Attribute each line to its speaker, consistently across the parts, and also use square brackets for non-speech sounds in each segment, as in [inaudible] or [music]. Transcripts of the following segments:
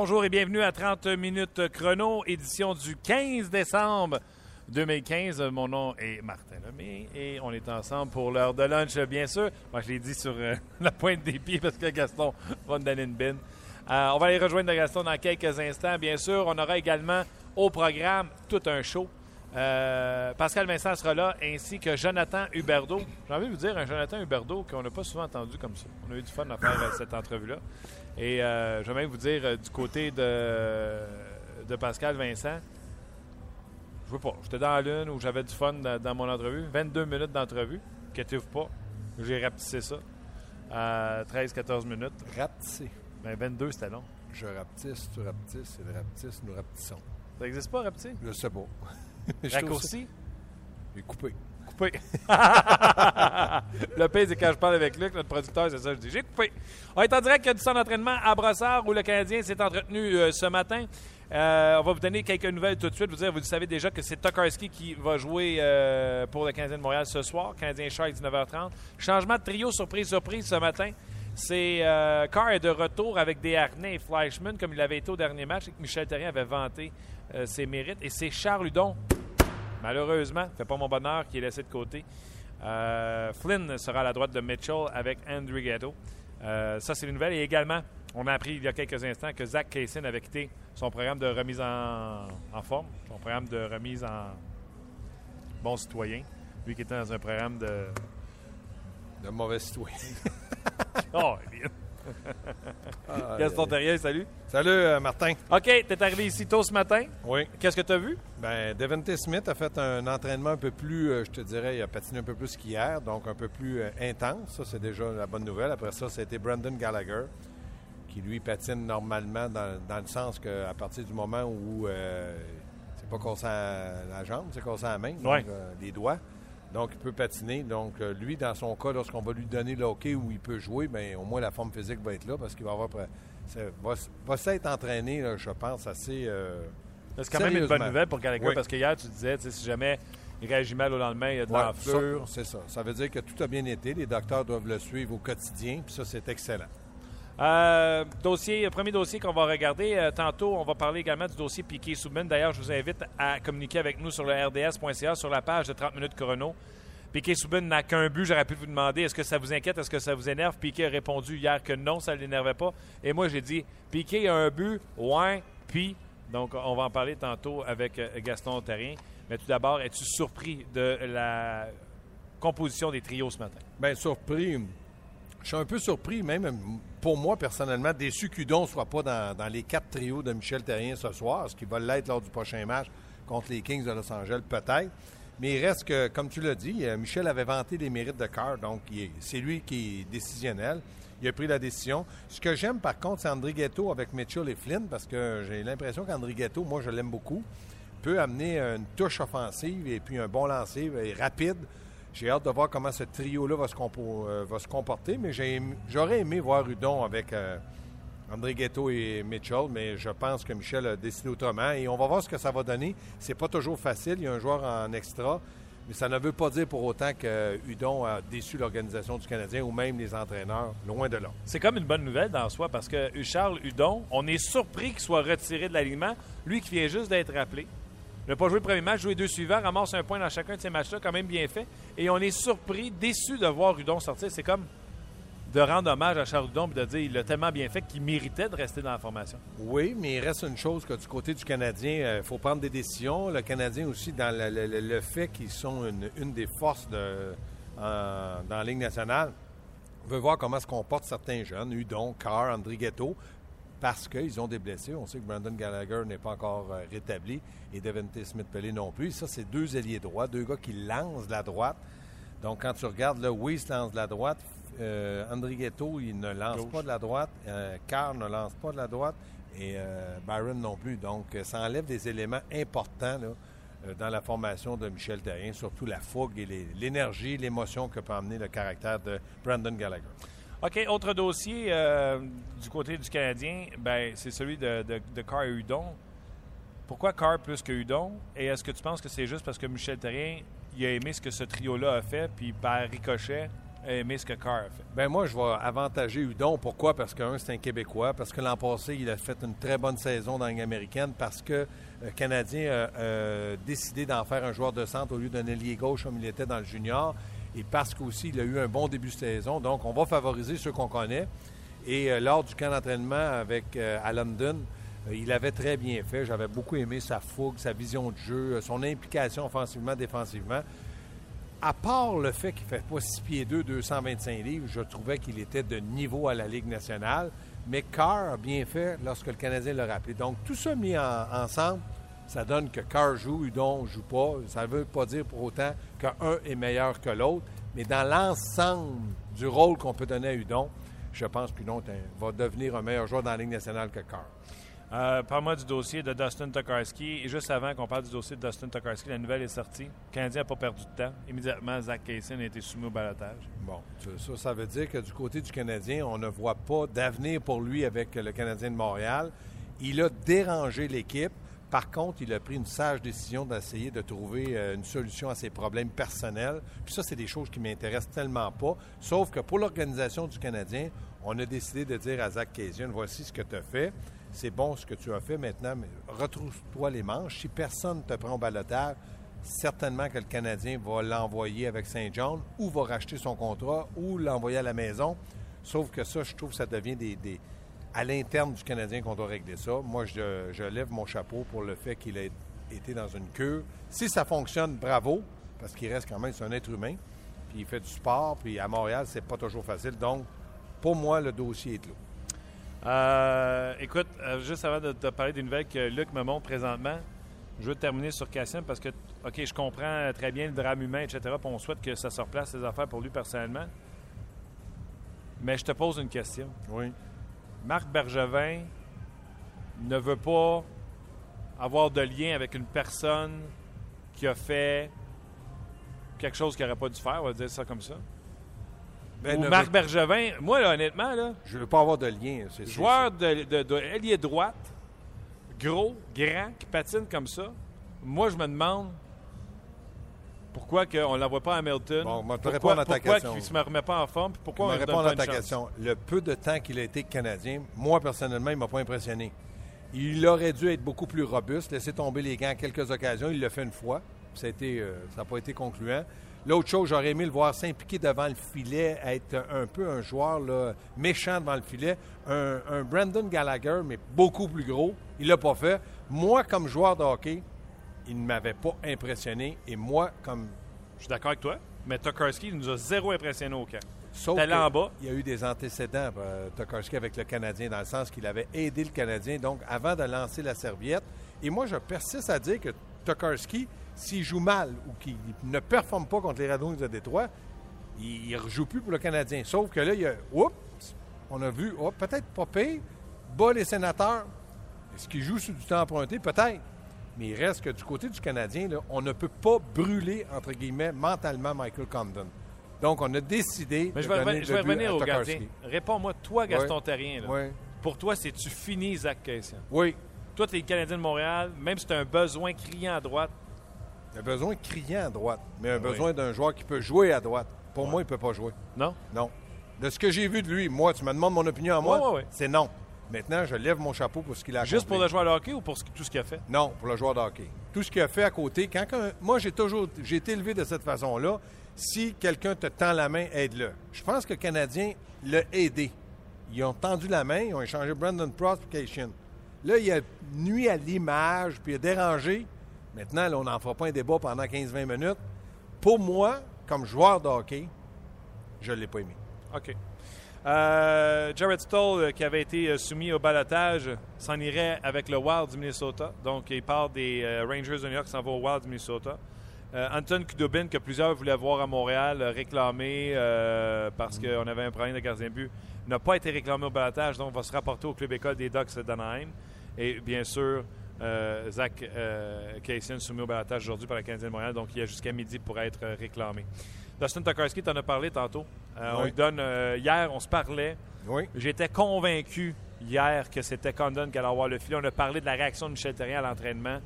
Speaker 1: Bonjour et bienvenue à 30 minutes chrono, édition du 15 décembre 2015. Mon nom est Martin Lemay et on est ensemble pour l'heure de lunch, bien sûr. Moi, je l'ai dit sur euh, [laughs] la pointe des pieds parce que Gaston va nous donner une bin. Euh, on va aller rejoindre Gaston dans quelques instants, bien sûr. On aura également au programme tout un show. Euh, Pascal Vincent sera là, ainsi que Jonathan Huberdeau. J'ai envie de vous dire un Jonathan Huberdeau qu'on n'a pas souvent entendu comme ça. On a eu du fun à faire cette entrevue-là. Et euh, je vais même vous dire euh, du côté de, de Pascal Vincent, je veux pas. J'étais dans la lune où j'avais du fun dans, mon entrevue. 22 minutes d'entrevue. Inquiétez-vous pas. J'ai rapetissé ça à 13-14 minutes.
Speaker 2: Rapetissé.
Speaker 1: Ben 22, c'était long.
Speaker 2: Je rapetisse, tu rapetisses, et le rapetisse, nous rapetissons.
Speaker 1: Ça n'existe pas, rapetisser?
Speaker 2: Je sais pas. [laughs]
Speaker 1: Raccourci?
Speaker 2: J'ai coupé. [laughs]
Speaker 1: Le pire, c'est quand je parle avec Luc, notre producteur, c'est ça, je dis j'ai coupé. On est en direct du centre d'entraînement à Brossard où le Canadien s'est entretenu euh, ce matin. Euh, on va vous donner quelques nouvelles tout de suite. Vous dire, vous savez déjà que c'est Tokarski qui va jouer euh, pour le Canadien de Montréal ce soir. Canadien Shark, 19h30. Changement de trio, surprise, surprise ce matin. C'est Carr est de retour avec des harnais et Fleischmann, comme il avait été au dernier match et que Michel Terrien avait vanté ses mérites. Et c'est Charles Hudon Malheureusement, fait pas mon bonheur qui est laissé de côté. Euh, Flynn sera à la droite de Mitchell avec Andrew Gatto. Euh, ça, c'est une nouvelle. Et également, on a appris il y a quelques instants que Zach Kaysen avait quitté son programme de remise en, forme, son programme de remise en bon citoyen. Lui qui était dans un programme de.
Speaker 2: De mauvais citoyen. [laughs]
Speaker 1: oh, bien. [laughs] Gaston Terrier, salut.
Speaker 2: Salut, euh, Martin.
Speaker 1: OK, tu es arrivé ici tôt ce matin?
Speaker 2: Oui.
Speaker 1: Qu'est-ce que tu as vu?
Speaker 2: Ben, Devante Smith a fait un entraînement un peu plus, euh, je te dirais, il a patiné un peu plus qu'hier, donc un peu plus euh, intense. Ça, c'est déjà la bonne nouvelle. Après ça, c'était Brandon Gallagher, qui lui patine normalement dans, le sens qu'à partir du moment où c'est pas qu'on sent la jambe, c'est qu'on sent la main, donc, les doigts. Donc, il peut patiner. Donc, euh, lui, dans son cas, lorsqu'on va lui donner le hockey où il peut jouer, bien, au moins la forme physique va être là parce qu'il va avoir. Va, va s'être entraîné, je pense, assez. Euh,
Speaker 1: c'est quand même une bonne nouvelle pour Gallagher parce qu'hier, tu disais, si jamais il réagit mal au lendemain, il y a de l'enflure.
Speaker 2: C'est ça. Ça veut dire que tout a bien été. Les docteurs doivent le suivre au quotidien, puis ça, c'est excellent.
Speaker 1: Euh, dossier, premier dossier qu'on va regarder. Euh, tantôt, on va parler également du dossier Piqué Souben. D'ailleurs, je vous invite à communiquer avec nous sur le rds.ca, sur la page de 30 minutes chrono. Piqué Souben n'a qu'un but. J'aurais pu vous demander est-ce que ça vous inquiète, est-ce que ça vous énerve? Piqué a répondu hier que non, ça ne l'énervait pas. Et moi, j'ai dit Piqué a un but, ouais, puis. Donc, on va en parler tantôt avec euh, Gaston Terrien. Mais tout d'abord, es-tu surpris de la composition des trios ce matin?
Speaker 2: Bien, surpris. Je suis un peu surpris, même pour moi personnellement, déçu qu'Udon ne soit pas dans, les quatre trios de Michel Terrien ce soir, ce qui va l'être lors du prochain match contre les Kings de Los Angeles, peut-être. Mais il reste que, comme tu l'as dit, euh, Michel avait vanté les mérites de Carr, donc c'est lui qui est décisionnel. Il a pris la décision. Ce que j'aime, par contre, c'est André Ghetto avec Mitchell et Flynn, parce que j'ai l'impression qu'André Ghetto, moi, je l'aime beaucoup, peut amener une touche offensive et puis un bon lancer et rapide. J'ai hâte de voir comment ce trio-là va, euh, se comporter, mais j'aurais aimé voir Udon avec euh, André Ghetto et Mitchell, mais je pense que Michel a décidé autrement et on va voir ce que ça va donner. C'est pas toujours facile, il y a un joueur en extra, mais ça ne veut pas dire pour autant que Udon a déçu l'organisation du Canadien ou même les entraîneurs, loin de là.
Speaker 1: C'est comme une bonne nouvelle dans soi parce que Charles Udon, on est surpris qu'il soit retiré de l'alignement, lui qui vient juste d'être rappelé. Il n'a pas joué le premier match, joué deux suivants, ramasse un point dans chacun de ces matchs-là, quand même bien fait. Et on est surpris, déçu de voir Hudon sortir. C'est comme de rendre hommage à Charles Hudon et de dire qu'il l'a tellement bien fait qu'il méritait de rester dans la formation.
Speaker 2: Oui, mais il reste une chose que du côté du Canadien, il euh, faut prendre des décisions. Le Canadien aussi, dans le, fait qu'ils sont une, des forces de, dans la Ligue nationale, veut voir comment se comportent certains jeunes, Hudon, Carr, André Ghetto parce qu'ils ont des blessés. On sait que Brandon Gallagher n'est pas encore euh, rétabli et Devante Smith-Pelé non plus. Ça, c'est deux ailiers droits, deux gars qui lancent de la droite. Donc, quand tu regardes, là, lance de la droite. Euh, André Ghetto, il ne lance pas de la droite. Euh, Carr ne lance pas de la droite. Et euh, Byron non plus. Donc, ça enlève des éléments importants dans la formation de Michel Terrien, surtout la fougue et l'énergie, l'émotion que peut amener le caractère de Brandon Gallagher.
Speaker 1: OK, autre dossier euh, du côté du Canadien, ben, c'est celui de, Carr et Udon. Pourquoi Carr plus que Udon? Et est-ce que tu penses que c'est juste parce que Michel Terrien il a aimé ce que ce trio-là a fait, puis par ricochet, aimé ce que Carr a fait?
Speaker 2: Ben moi, je vais avantager Udon. Pourquoi? Parce qu'un, c'est un Québécois. Parce que l'an passé, il a fait une très bonne saison dans la Ligue américaine. Parce que le Canadien a décidé d'en faire un joueur de centre au lieu d'un ailier gauche comme il était dans le junior. Et parce qu'aussi, il a eu un bon début de saison. Donc, on va favoriser ceux qu'on connaît. Et euh, lors du camp d'entraînement avec euh, à London, euh, il avait très bien fait. J'avais beaucoup aimé sa fougue, sa vision de jeu, son implication offensivement, défensivement. À part le fait qu'il ne fait pas 6 pieds 2, 225 livres, je trouvais qu'il était de niveau à la Ligue nationale. Mais Carr a bien fait lorsque le Canadien l'a rappelé. Donc, tout ça mis ensemble, ça donne que Carr joue, Udon ne joue pas. Ça ne veut pas dire pour autant qu'un est meilleur que l'autre. Mais dans l'ensemble du rôle qu'on peut donner à Udon, je pense qu'Udon va devenir un meilleur joueur dans la Ligue nationale que Carr.
Speaker 1: Euh, Parle-moi du dossier de Dustin Tokarski. Et juste avant qu'on parle du dossier de Dustin Tokarski, la nouvelle est sortie. Le Canadien n'a pas perdu de temps. Immédiatement, Zach Kaysen a été soumis au balotage.
Speaker 2: Bon, ça, ça veut dire que du côté du Canadien, on ne voit pas d'avenir pour lui avec le Canadien de Montréal. Il a dérangé l'équipe. Par contre, il a pris une sage décision d'essayer de trouver euh, une solution à ses problèmes personnels. Puis ça, c'est des choses qui m'intéressent tellement pas. Sauf que pour l'organisation du Canadien, on a décidé de dire à Zach Kasian, voici ce que tu as fait. C'est bon ce que tu as fait maintenant, mais retrouve-toi les manches. Si personne ne te prend au balotage, certainement que le Canadien va l'envoyer avec Saint John ou va racheter son contrat ou l'envoyer à la maison. Sauf que ça, je trouve que ça devient des à l'interne du Canadien qu'on doit régler ça. Moi, je, lève mon chapeau pour le fait qu'il ait été dans une cure. Si ça fonctionne, bravo, parce qu'il reste quand même, c'est un être humain. Puis il fait du sport, puis à Montréal, c'est pas toujours facile. Donc, pour moi, le dossier est clos.
Speaker 1: Euh, écoute, euh, juste avant de te parler des nouvelles que Luc me montre présentement, je veux terminer sur Cassian parce que, OK, je comprends très bien le drame humain, etc., puis on souhaite que ça se replace, ces affaires pour lui personnellement. Mais je te pose une question.
Speaker 2: Oui.
Speaker 1: Marc Bergevin ne veut pas avoir de lien avec une personne qui a fait quelque chose qu'il n'aurait pas dû faire, on va dire ça comme ça. Ben, Ou Marc Bergevin, moi, honnêtement, là,
Speaker 2: je ne veux pas avoir de lien.
Speaker 1: C'est, joueur de, de, de droite, gros, grand, qui patine comme ça. Moi, je me demande pourquoi on ne l'envoie pas à Hamilton?
Speaker 2: Bon,
Speaker 1: on
Speaker 2: pourquoi, répondre à ta pourquoi
Speaker 1: qu'il ne se me remet pas en forme? pourquoi
Speaker 2: on répondre à ta question. Le peu de temps qu'il a été Canadien, moi, personnellement, il ne m'a pas impressionné. Il aurait dû être beaucoup plus robuste, laisser tomber les gants à quelques occasions. Il l'a fait une fois. Ça n'a euh, pas été concluant. L'autre chose, j'aurais aimé le voir s'impliquer devant le filet, être un peu un joueur méchant devant le filet. Un, un, Brandon Gallagher, mais beaucoup plus gros. Il ne l'a pas fait. Moi, comme joueur de hockey, il ne m'avait pas impressionné. Et moi, comme.
Speaker 1: Je suis d'accord avec toi, mais Tokarski nous a zéro impressionné au camp.
Speaker 2: Sauf en bas. Il y a eu des antécédents, euh, Tokarski, avec le Canadien, dans le sens qu'il avait aidé le Canadien, donc avant de lancer la serviette. Et moi, je persiste à dire que Tokarski, s'il joue mal ou qu'il ne performe pas contre les Red de Détroit, il ne rejoue plus pour le Canadien. Sauf que là, il y a. Oups! On a vu, oh, peut-être pas pire, bas les sénateurs. Est-ce qu'il joue sur du temps emprunté? Peut-être. Mais il reste que du côté du Canadien, on ne peut pas brûler, entre guillemets, mentalement Michael Condon. Donc, on a décidé.
Speaker 1: Mais je vais, revenir au gardien. Réponds-moi, toi, Gaston Terrien. Pour toi, c'est-tu fini, Zach Cassian?
Speaker 2: Oui.
Speaker 1: Toi, tu es le Canadien de Montréal, même si tu as un besoin criant à droite.
Speaker 2: Un besoin criant à droite, mais un besoin d'un joueur qui peut jouer à droite. Pour moi, il ne peut pas jouer.
Speaker 1: Non?
Speaker 2: Non. De ce que j'ai vu de lui, moi, tu me demandes mon opinion à moi, c'est non. Maintenant, je lève mon chapeau pour ce qu'il a
Speaker 1: Juste pour le joueur de hockey ou pour tout ce qu'il a fait?
Speaker 2: Non, pour le joueur de hockey. Tout ce qu'il a fait à côté. Quand, moi, j'ai toujours j'ai été élevé de cette façon-là. Si quelqu'un te tend la main, aide-le. Je pense que le Canadien l'a aidé. Ils ont tendu la main, ils ont échangé Brandon Prost pour Là, il a nuit à l'image, puis il a dérangé. Maintenant, on n'en fera pas un débat pendant 15-20 minutes. Pour moi, comme joueur de hockey, je ne l'ai pas aimé.
Speaker 1: OK. Euh, Jared Stoll, euh, qui avait été euh, soumis au balotage, s'en irait avec le Wild du Minnesota. Donc, il part des Rangers de New York, s'en va au Wild du Minnesota. Anton Kudobin, que plusieurs voulaient voir à Montréal, réclamé parce qu'on avait un problème de gardien but, n'a pas été réclamé au balotage, donc va se rapporter au club école des Ducks d'Anaheim. Et bien sûr, Zach Cassian soumis au balotage aujourd'hui par la Canadienne de Montréal, donc il y a jusqu'à midi pour être réclamé. Dustin Tokarski, tu en as parlé tantôt. Euh, on lui donne. Euh, hier, on se parlait.
Speaker 2: Oui.
Speaker 1: J'étais convaincu hier que c'était Condon qui allait avoir le filet. On a parlé de la réaction de Michel Terrien à l'entraînement.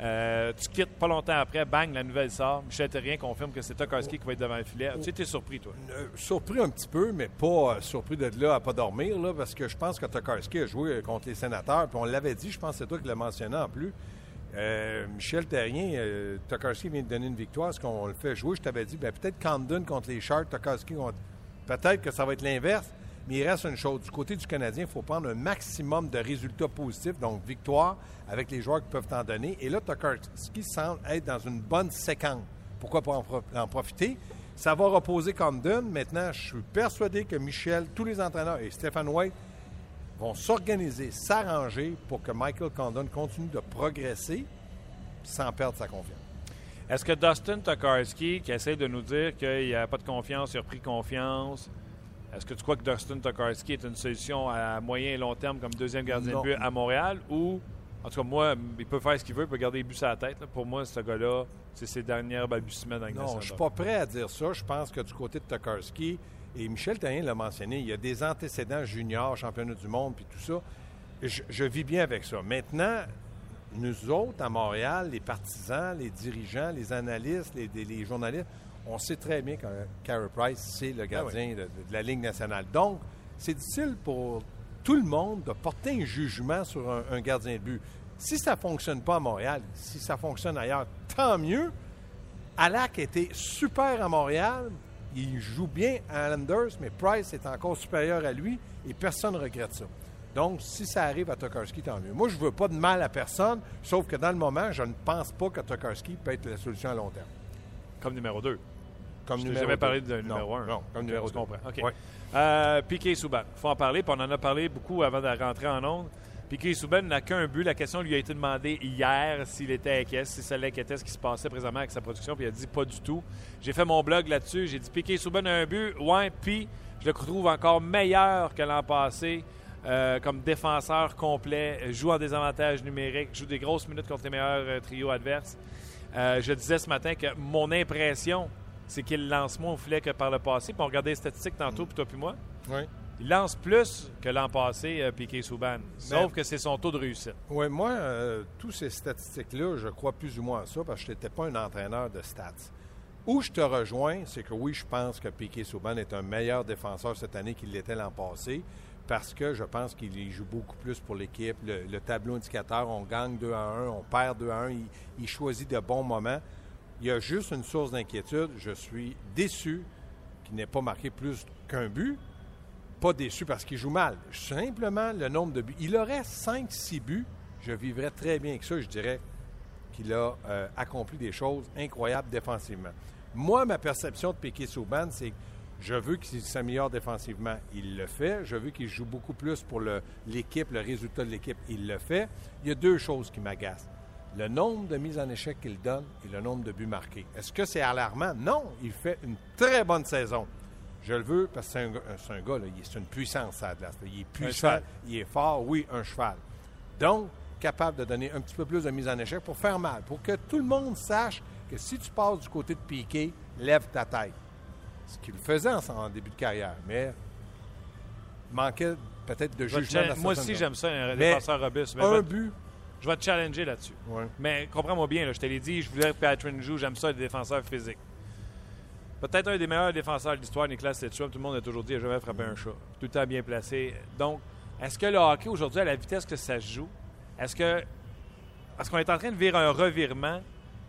Speaker 1: Euh, tu quittes pas longtemps après, bang, la nouvelle sort. Michel Terrien confirme que c'est Tokarski qui va être devant le filet. Tu étais surpris, toi?
Speaker 2: Euh, surpris un petit peu, mais pas euh, surpris de là à pas dormir, là, parce que je pense que Tokarski a joué contre les sénateurs. Puis on l'avait dit, je pense que c'est toi qui l'as mentionné en plus. Michel Terrien, Tokarski vient de donner une victoire. Est-ce qu'on le fait jouer? Je t'avais dit, ben, peut-être Camden contre les Sharks, Tokarski contre. Peut-être que ça va être l'inverse. Mais il reste une chose. Du côté du Canadien, il faut prendre un maximum de résultats positifs, donc victoire avec les joueurs qui peuvent t'en donner. Et là, Tokarski semble être dans une bonne séquence. Pourquoi pas en, profiter? Ça va reposer Camden. Maintenant, je suis persuadé que Michel, tous les entraîneurs et Stéphane White vont s'organiser, s'arranger pour que Michael Condon continue de progresser sans perdre sa confiance.
Speaker 1: Est-ce que Dustin Tokarski, qui essaie de nous dire qu'il n'a pas de confiance, il a repris confiance, est-ce que tu crois que Dustin Tokarski est une solution à moyen et long terme comme deuxième gardien de but à Montréal? Ou, en tout cas, moi, il peut faire ce qu'il veut, il peut garder les buts à la tête. Pour moi, ce gars-là, c'est ses dernières balbutiements dans le
Speaker 2: Non, je suis pas prêt à dire ça. Je pense que du côté de Tokarski, et Michel Taillin l'a mentionné, il y a des antécédents juniors, championnat du monde, puis tout ça. Je, vis bien avec ça. Maintenant, nous autres, à Montréal, les partisans, les dirigeants, les analystes, les journalistes, on sait très bien que Carey Price, c'est le ah gardien de, la Ligue nationale. Donc, c'est difficile pour tout le monde de porter un jugement sur un, gardien de but. Si ça ne fonctionne pas à Montréal, si ça fonctionne ailleurs, tant mieux. Alak était super à Montréal. Il joue bien à Anders, mais Price est encore supérieur à lui et personne ne regrette ça. Donc, si ça arrive à Tokarski, tant mieux. Moi, je ne veux pas de mal à personne, sauf que dans le moment, je ne pense pas que Tokarski peut être la solution à long terme.
Speaker 1: Comme numéro 2.
Speaker 2: Comme
Speaker 1: je jamais parlé de numéro 1.
Speaker 2: Non, comme numéro 2.
Speaker 1: OK. Euh, Piqué Souban. Il faut en parler, puis on en a parlé beaucoup avant de rentrer en onde. Piqué Souban n'a qu'un but. La question lui a été demandée hier s'il était inquiet, si ça l'inquiétait ce qui se passait présentement avec sa production, puis il a dit pas du tout. J'ai fait mon blog là-dessus. J'ai dit Piqué Souban a un but. Ouais, puis je le trouve encore meilleur que l'an passé. Euh, comme défenseur complet, joue en désavantage numérique, joue des grosses minutes contre les meilleurs euh, trios adverses. je disais ce matin que mon impression c'est qu'il lance moins au filet que par le passé. Puis on regardait les statistiques tantôt, puis toi puis moi.
Speaker 2: Oui.
Speaker 1: Il lance plus que l'an passé, euh, Piquet Souban. Sauf que c'est son taux de réussite.
Speaker 2: Oui, moi, euh, tous ces statistiques-là, je crois plus ou moins à ça parce que je n'étais pas un entraîneur de stats. Où je te rejoins, c'est que oui, je pense que Piquet Souban est un meilleur défenseur cette année qu'il l'était l'an passé parce que je pense qu'il joue beaucoup plus pour l'équipe. Le, tableau indicateur, on gagne 2 à 1, on perd 2 à 1, il choisit de bons moments. Il y a juste une source d'inquiétude. Je suis déçu qu'il n'ait pas marqué plus qu'un but. Pas déçu parce qu'il joue mal. Simplement le nombre de buts. Il aurait 5-6 buts. Je vivrais très bien avec ça. Je dirais qu'il a euh, accompli des choses incroyables défensivement. Moi, ma perception de Piquet Souban, c'est que je veux qu'il s'améliore défensivement. Il le fait. Je veux qu'il joue beaucoup plus pour l'équipe, le, le résultat de l'équipe. Il le fait. Il y a deux choses qui m'agacent le nombre de mises en échec qu'il donne et le nombre de buts marqués. Est-ce que c'est alarmant? Non, il fait une très bonne saison. Je le veux parce que c'est un, un, gars, c'est une puissance, ça, Il est puissant, il est fort, oui, un cheval. Donc, capable de donner un petit peu plus de mise en échec pour faire mal, pour que tout le monde sache que si tu passes du côté de Piqué, lève ta tête. Ce qu'il faisait en, début de carrière, mais manquait peut-être de jugement.
Speaker 1: Moi aussi, j'aime ça, un défenseur robuste.
Speaker 2: un but,
Speaker 1: je vais te challenger là-dessus. Mais comprends-moi bien, je te l'ai dit, je voulais que Patrick joue, j'aime ça, les défenseurs physiques. Peut-être un des meilleurs défenseurs de l'histoire, Nicolas Stetschum, tout le monde a toujours dit, il n'a jamais frappé un chat. Tout le temps bien placé. Donc, est-ce que le hockey aujourd'hui, à la vitesse que ça se joue, est-ce que. Est-ce qu'on est en train de vivre un revirement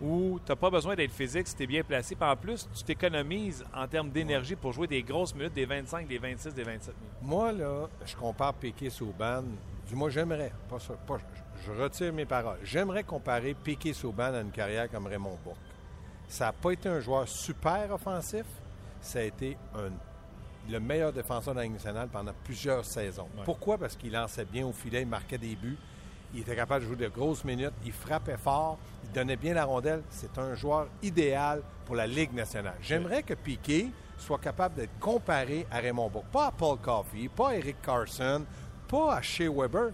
Speaker 1: où tu n'as pas besoin d'être physique si tu es bien placé. Puis en plus, tu t'économises en termes d'énergie pour jouer des grosses minutes, des 25, des 26, des 27 minutes.
Speaker 2: Moi, là, je compare Piquet Souban. Du moins, j'aimerais. Pas, pas, je retire mes paroles. J'aimerais comparer Piquet Souban à une carrière comme Raymond Bourque. Ça n'a pas été un joueur super offensif. Ça a été le meilleur défenseur de la Ligue nationale pendant plusieurs saisons. Pourquoi? Parce qu'il lançait bien au filet, il marquait des buts. Il était capable de jouer de grosses minutes. Il frappait fort. Il donnait bien la rondelle. C'est un joueur idéal pour la Ligue nationale. J'aimerais que Piquet soit capable d'être comparé à Raymond Bourque. Pas à Paul Coffey, pas à Eric Carson, pas à Shea Weber,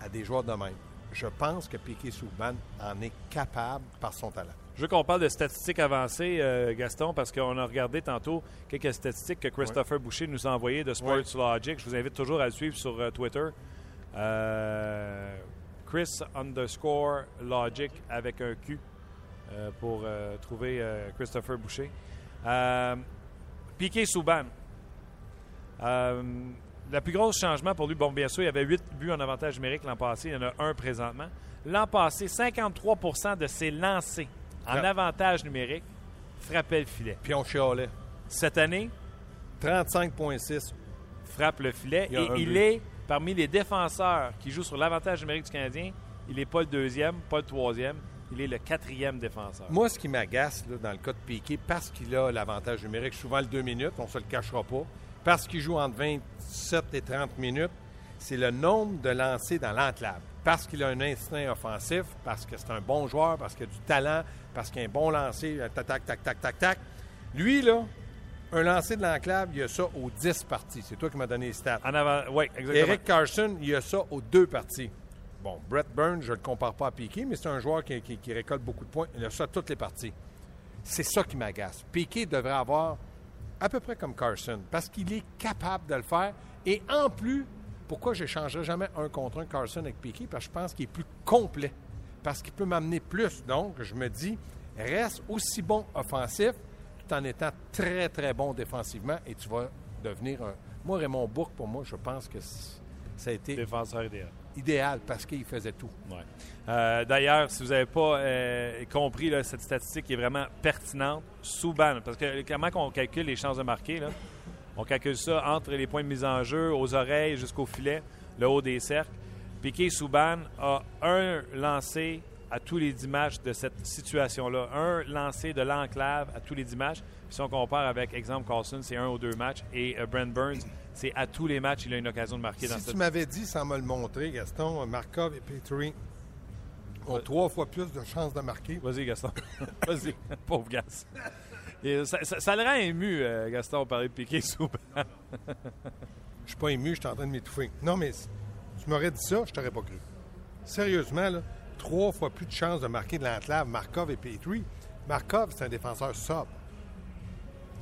Speaker 2: à des joueurs de même je pense que Piquet Souban en est capable par son talent.
Speaker 1: Je veux qu'on parle de statistiques avancées, euh, Gaston, parce qu'on a regardé tantôt quelques statistiques que Christopher Boucher nous a envoyées de Sports Logic. Je vous invite toujours à le suivre sur euh, Twitter. Euh, Chris underscore Logic avec un Q euh, pour euh, trouver euh, Christopher Boucher. Piqué Souban. Le plus gros changement pour lui, bon, bien sûr, il y avait 8 buts en avantage numérique l'an passé. Il y en a un présentement. L'an passé, 53% de ses lancers en
Speaker 2: Frappe.
Speaker 1: avantage numérique frappaient le filet.
Speaker 2: Puis on chialait.
Speaker 1: Cette année,
Speaker 2: 35,6.
Speaker 1: frappe le filet
Speaker 2: Il
Speaker 1: et il
Speaker 2: but.
Speaker 1: est parmi les défenseurs qui jouent sur l'avantage numérique du Canadien. Il n'est pas le deuxième, pas le troisième. Il est le quatrième défenseur.
Speaker 2: Moi, ce qui m'agace dans le cas de Piqué, parce qu'il a l'avantage numérique, souvent le 2 minutes, on se le cachera pas, parce qu'il joue entre 27 et 30 minutes, c'est le nombre de lancers dans l'enclave. Parce qu'il a un instinct offensif, parce que c'est un bon joueur, parce qu'il a du talent, parce qu'il a un bon lancer, tac, tac, tac, tac, tac. Lui, là, un lancer de l'enclave, il a ça aux 10 parties. C'est toi qui m'as donné les stats.
Speaker 1: En avant, oui, exactement.
Speaker 2: Eric Carson, il a ça aux deux parties. Bon, Brett Burns, je ne le compare pas à Piqué, mais c'est un joueur qui, qui- qui récolte beaucoup de points. Il a ça toutes les parties. C'est ça qui m'agace. Piqué devrait avoir à peu près comme Carson, parce qu'il est capable de le faire. Et en plus, pourquoi je n'échangerai jamais un contre un Carson avec Piqué? Parce que je pense qu'il est plus complet, parce qu'il peut m'amener plus. Donc, je me dis, reste aussi bon offensif, tout en étant très, très bon défensivement, et tu vas devenir un... Moi, Raymond Bourque, pour moi, je pense que ça a été
Speaker 1: Défenseur idéal.
Speaker 2: idéal parce qu'il faisait tout.
Speaker 1: Ouais. Euh, D'ailleurs, si vous n'avez pas euh, compris là, cette statistique qui est vraiment pertinente, Souban, parce que comment on calcule les chances de marquer, là? on calcule ça entre les points de mise en jeu, aux oreilles jusqu'au filet, le haut des cercles. Piqué Souban a un lancé à tous les 10 matchs de cette situation-là. Un lancé de l'enclave à tous les 10 matchs. Puis si on compare avec, exemple, Carlson, c'est un ou deux matchs. Et euh, Brent Burns, c'est à tous les matchs, il a une occasion de marquer dans
Speaker 2: Si
Speaker 1: cette
Speaker 2: tu m'avais dit, sans me le montrer, Gaston, Markov et Petrie ont trois fois plus de chances de marquer.
Speaker 1: Vas-y, Gaston. [laughs] Vas-y, [laughs] pauvre Gas. Et ça, ça- ça le rend ému, euh, Gaston, de parler de Piqué Souban.
Speaker 2: Je suis pas ému, je suis en train de m'étouffer. Non, mais tu m'aurais dit ça, je t'aurais pas cru. Sérieusement, là, trois fois plus de chances de marquer de l'enclave, Markov et Petrie. Markov, c'est un défenseur sobre.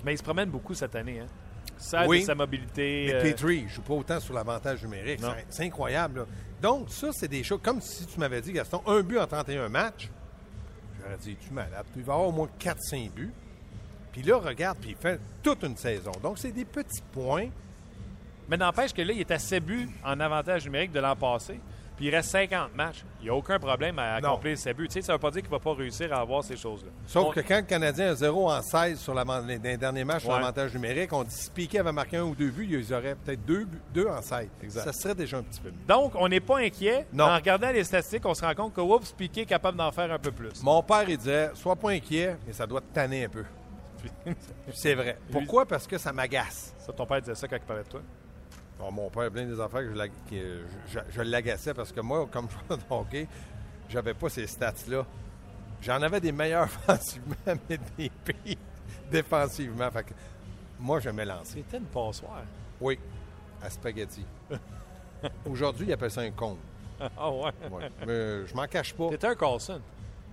Speaker 1: Mais il se promène beaucoup cette année. Hein? Ça,
Speaker 2: Oui.
Speaker 1: sa mobilité.
Speaker 2: Mais
Speaker 1: euh,
Speaker 2: Petrie, je joue pas autant sur l'avantage numérique. C'est- incroyable. là. Donc, ça, c'est des choses. Comme si tu m'avais dit, Gaston, un but en 31 matchs. J'aurais dit, tu malade. Puis il va avoir au moins 4-5 buts. Puis là, regarde, puis il fait toute une saison. Donc, c'est des petits points.
Speaker 1: Mais n'empêche que là, il est à 7 buts en avantage numérique de l'an passé. Puis il reste 50 matchs. Il n'y a aucun problème à
Speaker 2: Non.
Speaker 1: accomplir ses buts. Tu sais, ça ne veut pas dire qu'il ne va pas réussir à avoir ces choses-là.
Speaker 2: Sauf
Speaker 1: On-
Speaker 2: que quand le Canadien a 0 en 16 sur l'avant- les, les derniers matchs sur l'avantage numérique, on dit si Piquet avait marqué un ou deux buts, ils auraient peut-être deux, deux en 16.
Speaker 1: Exact.
Speaker 2: Ça serait déjà un petit peu mieux.
Speaker 1: Donc, on n'est pas inquiet.
Speaker 2: Non.
Speaker 1: En regardant les statistiques, on se rend compte que Whoops, Piqué est capable d'en faire un peu plus.
Speaker 2: Mon père, il disait Sois pas inquiet, mais ça doit te tanner un peu. [laughs] C'est vrai. Pourquoi? Parce que ça m'agace.
Speaker 1: Ça, ton père disait ça quand il parlait de toi.
Speaker 2: Bon, mon père a plein des affaires que je, que je, je- je l'agaçais parce que moi, comme joueur de hockey, j'avais pas ces stats-là. J'en avais des meilleurs [laughs] offensivement, mais des pires défensivement. Fait que moi, je me lancer.
Speaker 1: C'était une passoire.
Speaker 2: Oui, à spaghetti. [laughs] Aujourd'hui, ils appellent ça un con.
Speaker 1: Ah ouais.
Speaker 2: Ouais. Mais je m'en cache pas.
Speaker 1: T'étais un Carlson.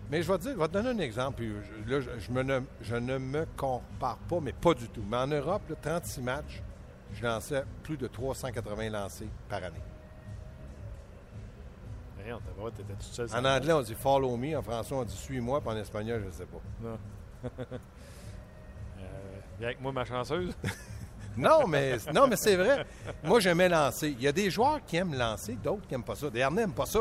Speaker 2: Mais je vais te dire, je vais te donner un exemple. puis je- là, je, je me ne, je ne me compare pas, mais pas du tout. Mais en Europe, là, 36 matchs, je lançais plus de 380 lancés par année.
Speaker 1: Rien, t'as pas, t'étais tout seul.
Speaker 2: En anglais, on dit follow me. En français, on dit suis-moi. Puis en espagnol, je ne sais pas.
Speaker 1: Non. [laughs] Euh, viens avec moi, ma chanceuse. [laughs]
Speaker 2: Non, mais, non, mais c'est vrai. Moi, j'aimais lancer. Il y a des joueurs qui aiment lancer, d'autres qui n'aiment pas ça. Des Harnais n'aiment pas ça.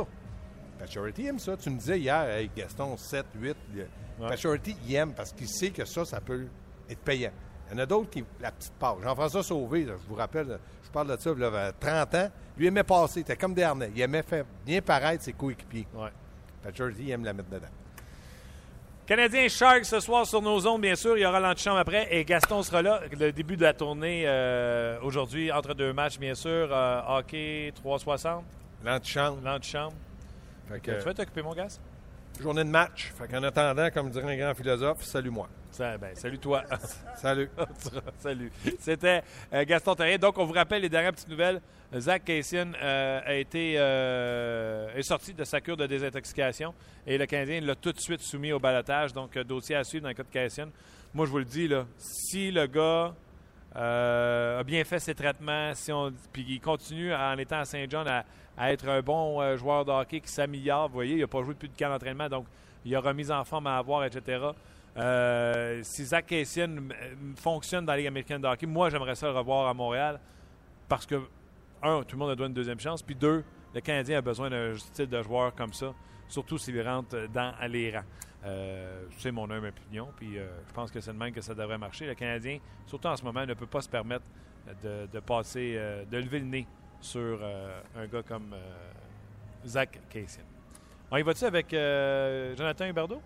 Speaker 2: Pachority aime ça. Tu me disais hier, hey, Gaston, 7, 8.
Speaker 1: Ouais.
Speaker 2: Pachority, il aime parce qu'il sait que ça, ça peut être payant. Il y en a d'autres qui. La petite passe. Jean-François Sauvé, là, je vous rappelle, je parle de ça, il avait 30 ans. Lui aimait passer. Il était comme des Harnais. Il aimait faire bien paraître ses coéquipiers.
Speaker 1: Ouais.
Speaker 2: Pachority, il aime la mettre dedans.
Speaker 1: Canadien Sharks ce soir sur nos ondes, bien sûr. Il y aura l'antichambre après. Et Gaston sera là. Le début de la tournée euh, aujourd'hui, entre deux matchs, bien sûr. Euh, hockey 360,
Speaker 2: L'antichambre.
Speaker 1: l'antichambre.
Speaker 2: Fait que,
Speaker 1: Tu vas t'occuper, mon gars?
Speaker 2: Journée de match. Fait qu'en attendant, comme dirait un grand philosophe, salut-moi.
Speaker 1: Ça, ben, [laughs] salut [laughs] toi.
Speaker 2: Salut.
Speaker 1: Salut. C'était euh, Gaston Terrien. Donc, on vous rappelle les dernières petites nouvelles. Zach Cassian euh, a été euh, est sorti de sa cure de désintoxication et le Canadien l'a tout de suite soumis au balotage. Donc, dossier à suivre dans le cas de Cassian. Moi, je vous le dis, là, si le gars a bien fait ses traitements, puis il continue en étant à Saint-John à, être un bon joueur de hockey qui s'améliore. Vous voyez, il n'a pas joué depuis de camp d'entraînement, donc il a remis en forme à avoir, etc. si Zach Cassian fonctionne dans la Ligue américaine de hockey, moi, j'aimerais ça le revoir à Montréal parce que, un, tout le monde a besoin une deuxième chance, puis deux, le Canadien a besoin d'un style de joueur comme ça, surtout s'il rentre dans les rangs. Euh, c'est mon humble opinion, puis euh, je pense que c'est le même que ça devrait marcher. Le Canadien, surtout en ce moment, ne peut pas se permettre de, passer, euh, de lever le nez sur un gars comme Zach Cassian. On y va-tu avec Jonathan Huberdeau?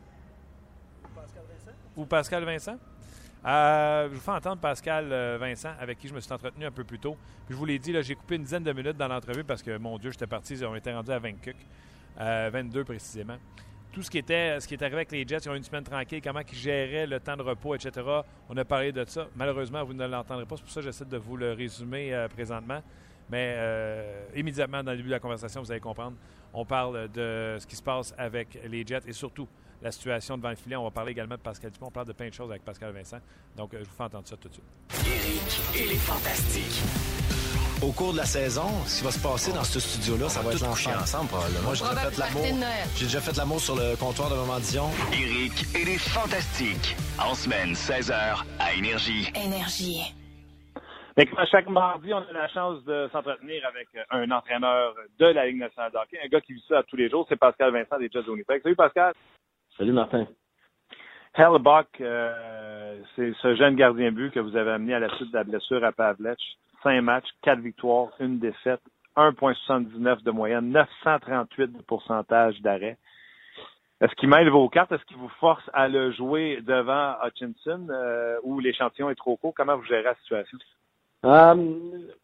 Speaker 3: Ou Pascal Vincent?
Speaker 1: Ou Pascal Vincent? je vous fais entendre Pascal Vincent, avec qui je me suis entretenu un peu plus tôt. Puis je vous l'ai dit, j'ai coupé une dizaine de minutes dans l'entrevue parce que, mon Dieu, j'étais parti, on était rendu à 20 22 précisément tout ce qui était ce qui est arrivé avec les Jets, ils ont une semaine tranquille, comment ils géraient le temps de repos, etc. On a parlé de ça. Malheureusement, vous ne l'entendrez pas. C'est pour ça que j'essaie de vous le résumer euh, présentement. Mais euh, immédiatement, dans le début de la conversation, vous allez comprendre. On parle de ce qui se passe avec les Jets et surtout la situation devant le filet. On va parler également de Pascal Dupont. On parle de plein de choses avec Pascal Vincent. Donc, euh, je vous fais entendre ça tout de suite.
Speaker 4: Éric, il est fantastique. Au cours de la saison, ce qui va se passer dans ce studio-là, ça va être coucher ensemble probablement. Moi, j'ai déjà fait l'amour. J'ai déjà fait l'amour sur le comptoir de Maman Dion.
Speaker 5: Eric, il est fantastique. En semaine, 16h, à Énergie.
Speaker 6: Énergie.
Speaker 7: à chaque mardi, on a la chance de s'entretenir avec un entraîneur de la Ligue nationale de hockey, un gars qui vit ça tous les jours, c'est Pascal Vincent des Jets de Winnipeg. Salut Pascal.
Speaker 8: Salut Martin.
Speaker 7: Hellebuck, euh, c'est ce jeune gardien but que vous avez amené à la suite de la blessure à Pavlech. 5 matchs, 4 victoires, une défaite, 1,79 de moyenne, 938 de pourcentage d'arrêt. Est-ce qu'il mêle vos cartes? Est-ce qu'il vous force à le jouer devant Hutchinson euh, ou l'échantillon est trop court? Comment vous gérez la situation?
Speaker 8: Euh,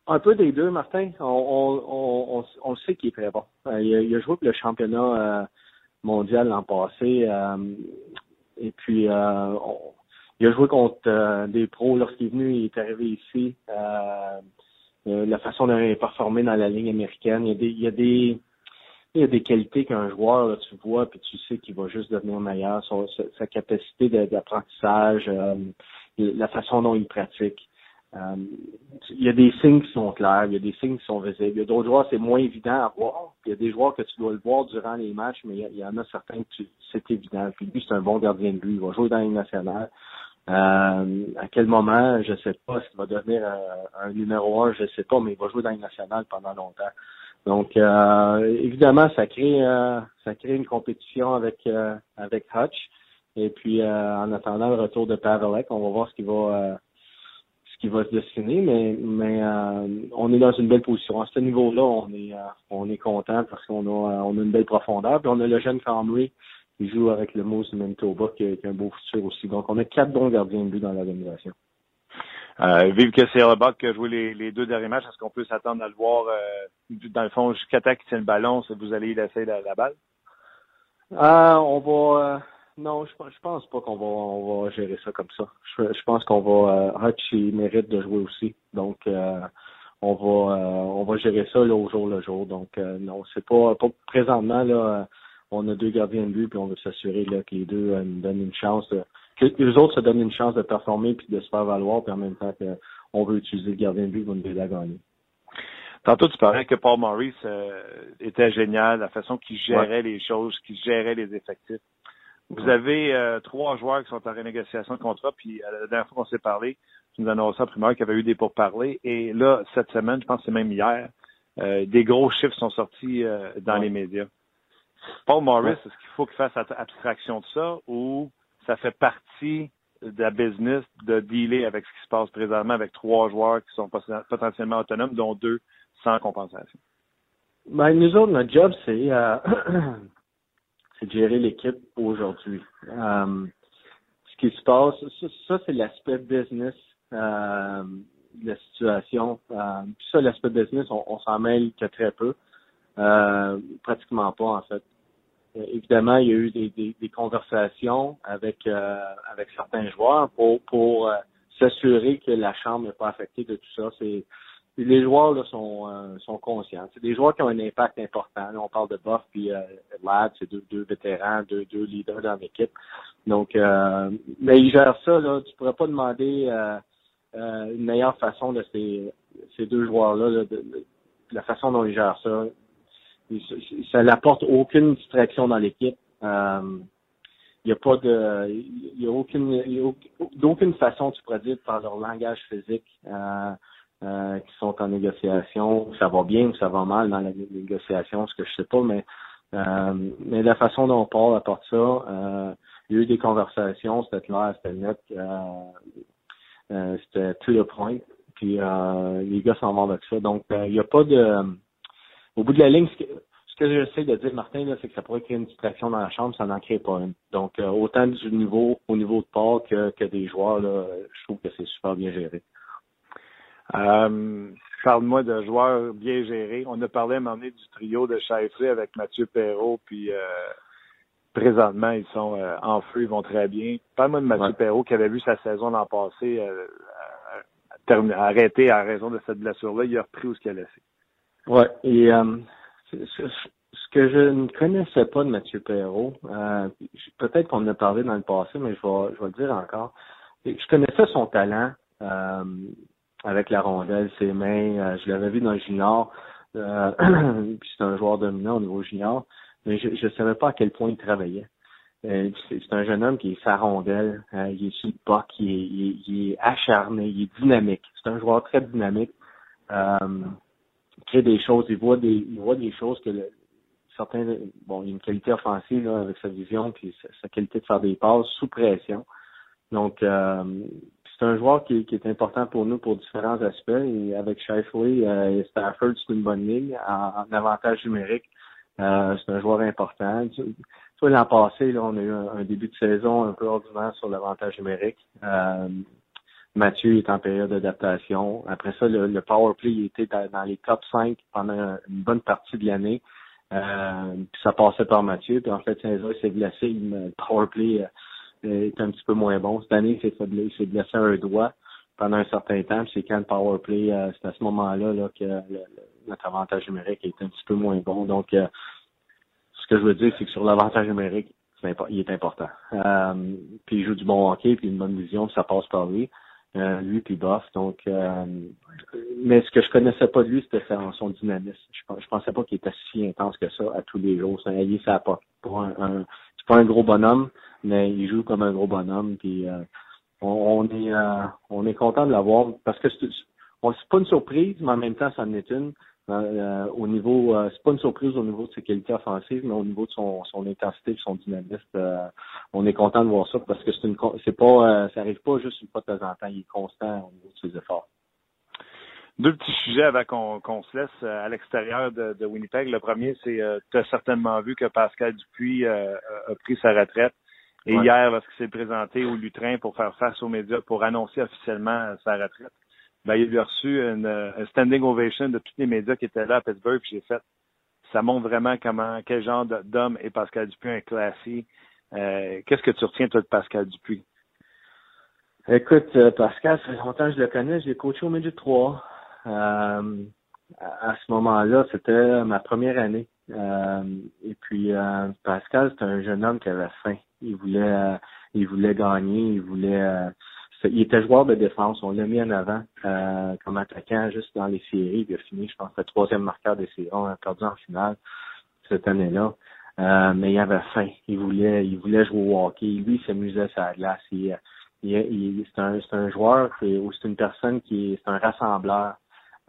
Speaker 8: un peu des deux, Martin. On, on, sait qu'il est très bon. Euh, il, a, joué pour le championnat mondial l'an passé. Et puis, il a joué contre euh, des pros lorsqu'il est venu, il est arrivé ici. Euh, euh, la façon dont il performé dans la ligne américaine, il y a des, il y a des, il y a des qualités qu'un joueur, là, tu vois, puis tu sais qu'il va juste devenir meilleur. sa, capacité d'apprentissage, la façon dont il pratique. Il y a des signes qui sont clairs, il y a des signes qui sont visibles. Il y a d'autres joueurs, c'est moins évident à voir. Il y a des joueurs que tu dois le voir durant les matchs, mais il y, en a certains que c'est évident. Puis lui, c'est un bon gardien de but. Il va jouer dans les nationale. Euh, à quel moment, je sais pas, s'il va devenir un, numéro un, je sais pas, mais il va jouer dans le national pendant longtemps. Donc, euh, évidemment, ça crée euh, ça crée une compétition avec avec Hutch. Et puis, en attendant le retour de Pavelek, on va voir ce qui va qui va se dessiner, mais mais on est dans une belle position. À ce niveau-là, on est on est content parce qu'on a on a une belle profondeur. Puis on a le jeune Camry il joue avec le Moose Manitoba qui, qui a un beau futur aussi. Donc, on a quatre bons gardiens de but dans l'organisation.
Speaker 7: Euh, vive que c'est Rebuck qui a joué les, les, deux derniers matchs. Est-ce qu'on peut s'attendre à le voir, euh, dans le fond, jusqu'à temps qu'il tienne le ballon, si vous allez laisser la, balle?
Speaker 8: Euh, on va... Euh, non, je, je pense pas qu'on va, on va gérer ça comme ça. Je, je pense qu'on va... Euh, Hutch, il mérite de jouer aussi. Donc, on va on va gérer ça là, au jour le jour. Donc, non, c'est pas, pas présentement, là on a deux gardiens de but, puis on veut s'assurer que les deux euh, nous donnent une chance, de, que les autres se donnent une chance de performer puis de se faire valoir, puis en même temps qu'on veut utiliser le gardien de but pour nous aider à gagner.
Speaker 7: Tantôt, tu parlais que Paul Maurice euh, était génial, la façon qu'il gérait les choses, qu'il gérait les effectifs. Vous avez euh, trois joueurs qui sont en renégociation de contrat, puis la dernière fois qu'on s'est parlé, tu nous annonçais en primaire qu'il y avait eu des pourparlers. Et là, cette semaine, je pense que c'est même hier, des gros chiffres sont sortis dans les médias. Paul Morris, est-ce qu'il faut qu'il fasse abstraction de ça ou ça fait partie de la business de dealer avec ce qui se passe présentement avec trois joueurs qui sont potentiellement autonomes, dont deux sans compensation?
Speaker 8: Ben, nous autres, notre job, c'est [clears throat] euh, de gérer l'équipe aujourd'hui. Euh, ce qui se passe, ça, c'est l'aspect business euh, de la situation. Euh, ça, l'aspect business, on, s'en mêle que très peu. Euh, pratiquement pas, en fait. Évidemment, il y a eu des, des, des conversations avec avec certains joueurs pour pour s'assurer que la chambre n'est pas affectée de tout ça. C'est les joueurs là, sont sont conscients. C'est des joueurs qui ont un impact important. on parle de Buff puis euh, c'est deux, deux vétérans, deux, deux leaders dans l'équipe. Donc, mais ils gèrent ça. Là, tu pourrais pas demander euh, une meilleure façon de ces, ces deux joueurs-là, de, la façon dont ils gèrent ça. Ça n'apporte aucune distraction dans l'équipe. Euh, il n'y a pas de, il y a aucune, d'aucune façon, tu pourrais dire, par leur langage physique, euh, euh, qui sont en négociation, ça va bien ou ça va mal dans la négociation, ce que je sais pas, mais euh, mais la façon dont Paul apporte ça, euh, il y a eu des conversations, c'était clair, c'était net, c'était to the point, puis les gars s'en vont avec ça. Donc, il n'y a pas de... Au bout de la ligne, ce que j'essaie de dire, Martin, c'est que ça pourrait créer une distraction dans la chambre, ça n'en crée pas une. Donc, euh, autant du niveau, au niveau de Paul que, que des joueurs, là, je trouve que c'est super bien géré.
Speaker 7: Euh, Parle-moi de joueurs bien gérés. On a parlé à un moment donné du trio de Shifley avec Mathieu Perrault, puis euh, présentement, ils sont euh, en feu, ils vont très bien. Parle-moi de Mathieu Perrault qui avait vu sa saison l'an passé arrêter à raison de cette blessure-là. Il a repris où ce qu'il a laissé.
Speaker 8: Ouais, et ce que je ne connaissais pas de Mathieu Perrault, euh, peut-être qu'on en a parlé dans le passé, mais je vais, je vais le dire encore. Je connaissais son talent euh, avec la rondelle, ses mains. Euh, je l'avais vu dans le junior. Euh, [clears throat] puis c'est un joueur dominant au niveau junior, mais je ne savais pas à quel point il travaillait. Euh, c'est un jeune homme qui est sa rondelle, il est sur le il est, il, acharné, il est dynamique. C'est un joueur très dynamique. Il crée des choses, il voit des, il voit des choses que le, certains, bon, il a une qualité offensive là, avec sa vision puis sa, qualité de faire des passes sous pression. Donc, euh, c'est un joueur qui, qui, est important pour nous pour différents aspects. Et avec Shifley euh, et Stafford, c'est une bonne ligne en, avantage numérique. Euh, c'est un joueur important. Tu, vois, l'an passé, là, on a eu un, début de saison un peu ordinaire sur l'avantage numérique. Euh, Mathieu est en période d'adaptation. Après ça, le, le power play était dans, dans, les top 5 pendant une bonne partie de l'année. Euh, puis ça passait par Mathieu. Puis en fait, Saint-Jean s'est blessé. Le powerplay euh, est un petit peu moins bon. Cette année, il s'est blessé un doigt pendant un certain temps. C'est quand le powerplay, euh, c'est à ce moment-là là, que notre avantage numérique est un petit peu moins bon. Donc, euh, ce que je veux dire, c'est que sur l'avantage numérique, il est important. Euh, puis il joue du bon hockey, puis une bonne vision, ça passe par lui. Lui puis Boff. Donc, mais ce que je connaissais pas de lui, c'était son dynamisme. Je, je pensais pas qu'il était si intense que ça à tous les jours. C'est un ça pas. Pour un c'est pas un gros bonhomme, mais il joue comme un gros bonhomme. Puis euh, on, est on est content de l'avoir parce que c'est, pas une surprise, mais en même temps, ça en est une. Euh, au niveau, euh, c'est pas une surprise au niveau de ses qualités offensives, mais au niveau de son, son intensité, de son dynamisme, euh, on est content de voir ça parce que c'est une, c'est pas, ça arrive pas juste une fois de temps en temps, il est constant au niveau de ses efforts.
Speaker 7: Deux petits sujets avant qu'on, qu'on se laisse à l'extérieur de, de Winnipeg. Le premier, c'est tu as certainement vu que Pascal Dupuis a pris sa retraite. Et hier, lorsqu'il s'est présenté au Lutrin pour faire face aux médias pour annoncer officiellement sa retraite, ben, il a reçu une, un standing ovation de tous les médias qui étaient là à Pittsburgh. J'ai fait, ça montre vraiment comment, quel genre d'homme est Pascal Dupuis, un classique. Euh, Qu'est-ce que tu retiens, toi, de Pascal Dupuis?
Speaker 8: Écoute, euh, Pascal, ça fait longtemps que je le connais. J'ai coaché au milieu de trois. Euh, à ce moment-là, c'était ma première année. Euh, et puis, euh, Pascal, c'était un jeune homme qui avait faim. Il voulait, il voulait gagner, il voulait il était joueur de défense. On l'a mis en avant euh, comme attaquant juste dans les séries. Il a fini, je pense, le troisième marqueur des séries. On a perdu en finale cette année-là. Euh, mais il avait faim. Il voulait, il voulait jouer au hockey. Lui, il s'amusait sur la glace. Il, il, c'est un, c'est un joueur ou c'est une personne qui est, c'est un rassembleur,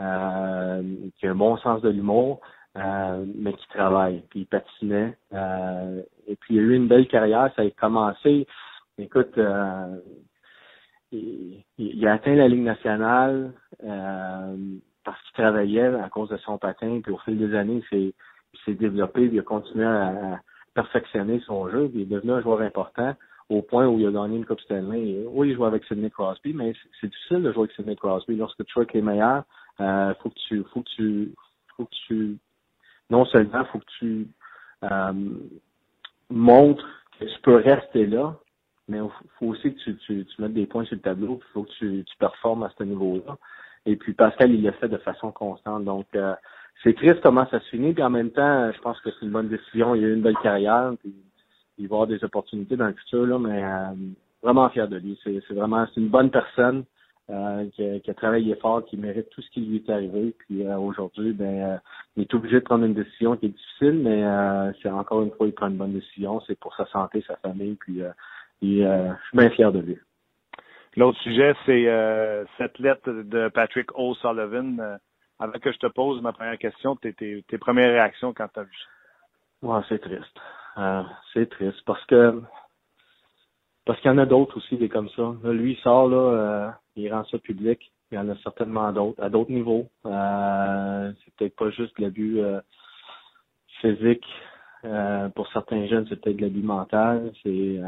Speaker 8: euh, qui a un bon sens de l'humour, euh, mais qui travaille. Puis il patinait. Euh, et puis il a eu une belle carrière. Ça a commencé. Écoute, euh, il, a atteint la Ligue nationale parce qu'il travaillait à cause de son patin, puis au fil des années, il s'est développé, il a continué à, perfectionner son jeu, puis il est devenu un joueur important au point où il a gagné une Coupe Stanley. oui, il joue avec Sidney Crosby, mais c'est difficile de jouer avec Sidney Crosby. Lorsque tu joues avec les meilleurs, euh, faut que tu, faut que tu, faut que tu, non seulement faut que tu euh, montres que tu peux rester là, mais il faut aussi que tu, tu, tu, mettes des points sur le tableau, il faut que tu, tu performes à ce niveau-là. Et puis Pascal, il l'a fait de façon constante. Donc euh, c'est triste comment ça se finit, puis en même temps, je pense que c'est une bonne décision. Il a eu une belle carrière, puis il va avoir des opportunités dans le futur, là, mais euh, vraiment fier de lui. C'est vraiment c'est une bonne personne. Euh, qui, a, travaillé fort, qui mérite tout ce qui lui est arrivé. Puis euh, aujourd'hui, ben, euh, il est obligé de prendre une décision qui est difficile, mais c'est encore une fois, il prend une bonne décision. C'est pour sa santé, sa famille, puis et, je suis bien fier de lui.
Speaker 1: L'autre sujet, c'est cette lettre de Patrick O'Sullivan. avant que je te pose ma première question, tes, tes, tes premières réactions quand tu as vu ça?
Speaker 8: Ouais, c'est triste. c'est triste parce que parce qu'il y en a d'autres aussi, des comme ça. lui, il sort, là, euh, il rend ça public. Il y en a certainement d'autres, à d'autres niveaux. Euh, c'est peut-être pas juste l'abus euh, physique. Pour certains jeunes, c'est peut-être de l'abus mental. C'est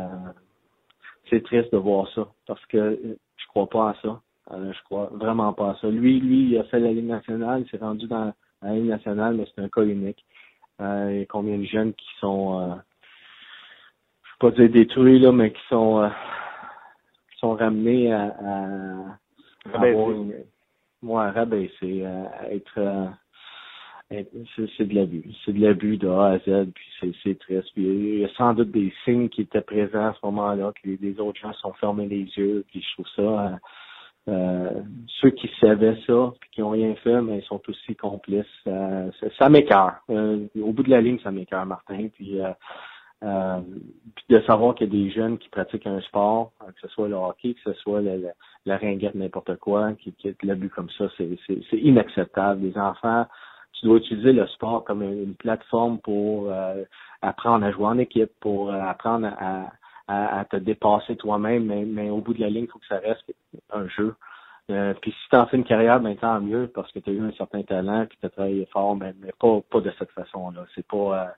Speaker 8: c'est triste de voir ça. Parce que je crois pas à ça. je crois vraiment pas à ça. Lui, lui, il a fait la Ligue nationale, il s'est rendu dans la Ligue nationale, mais c'est un cas unique. il y a combien de jeunes qui sont pas dire détruits, là, mais qui sont, euh, qui sont ramenés à, à, avoir une, moi, rabaisser, à être, euh, c'est de l'abus. C'est de l'abus de A à Z, puis c'est triste. Puis il y a sans doute des signes qui étaient présents à ce moment-là, que les, autres gens sont fermés les yeux, puis je trouve ça... Euh, ceux qui savaient ça, puis qui ont rien fait, mais ils sont aussi complices. Euh, ça, ça m'écœure. au bout de la ligne, ça m'écœure, Martin. Puis euh, puis de savoir qu'il y a des jeunes qui pratiquent un sport, euh, que ce soit le hockey, que ce soit le, la ringuette, n'importe quoi, qui, l'abus comme ça, c'est inacceptable. Les enfants, tu dois utiliser le sport comme une, plateforme pour euh, apprendre à jouer en équipe, pour apprendre à, te dépasser toi-même, mais, au bout de la ligne, il faut que ça reste un jeu. puis si tu en fais une carrière, ben tant mieux, parce que tu as eu un certain talent, puis tu as travaillé fort, mais, mais pas, pas de cette façon-là. C'est pas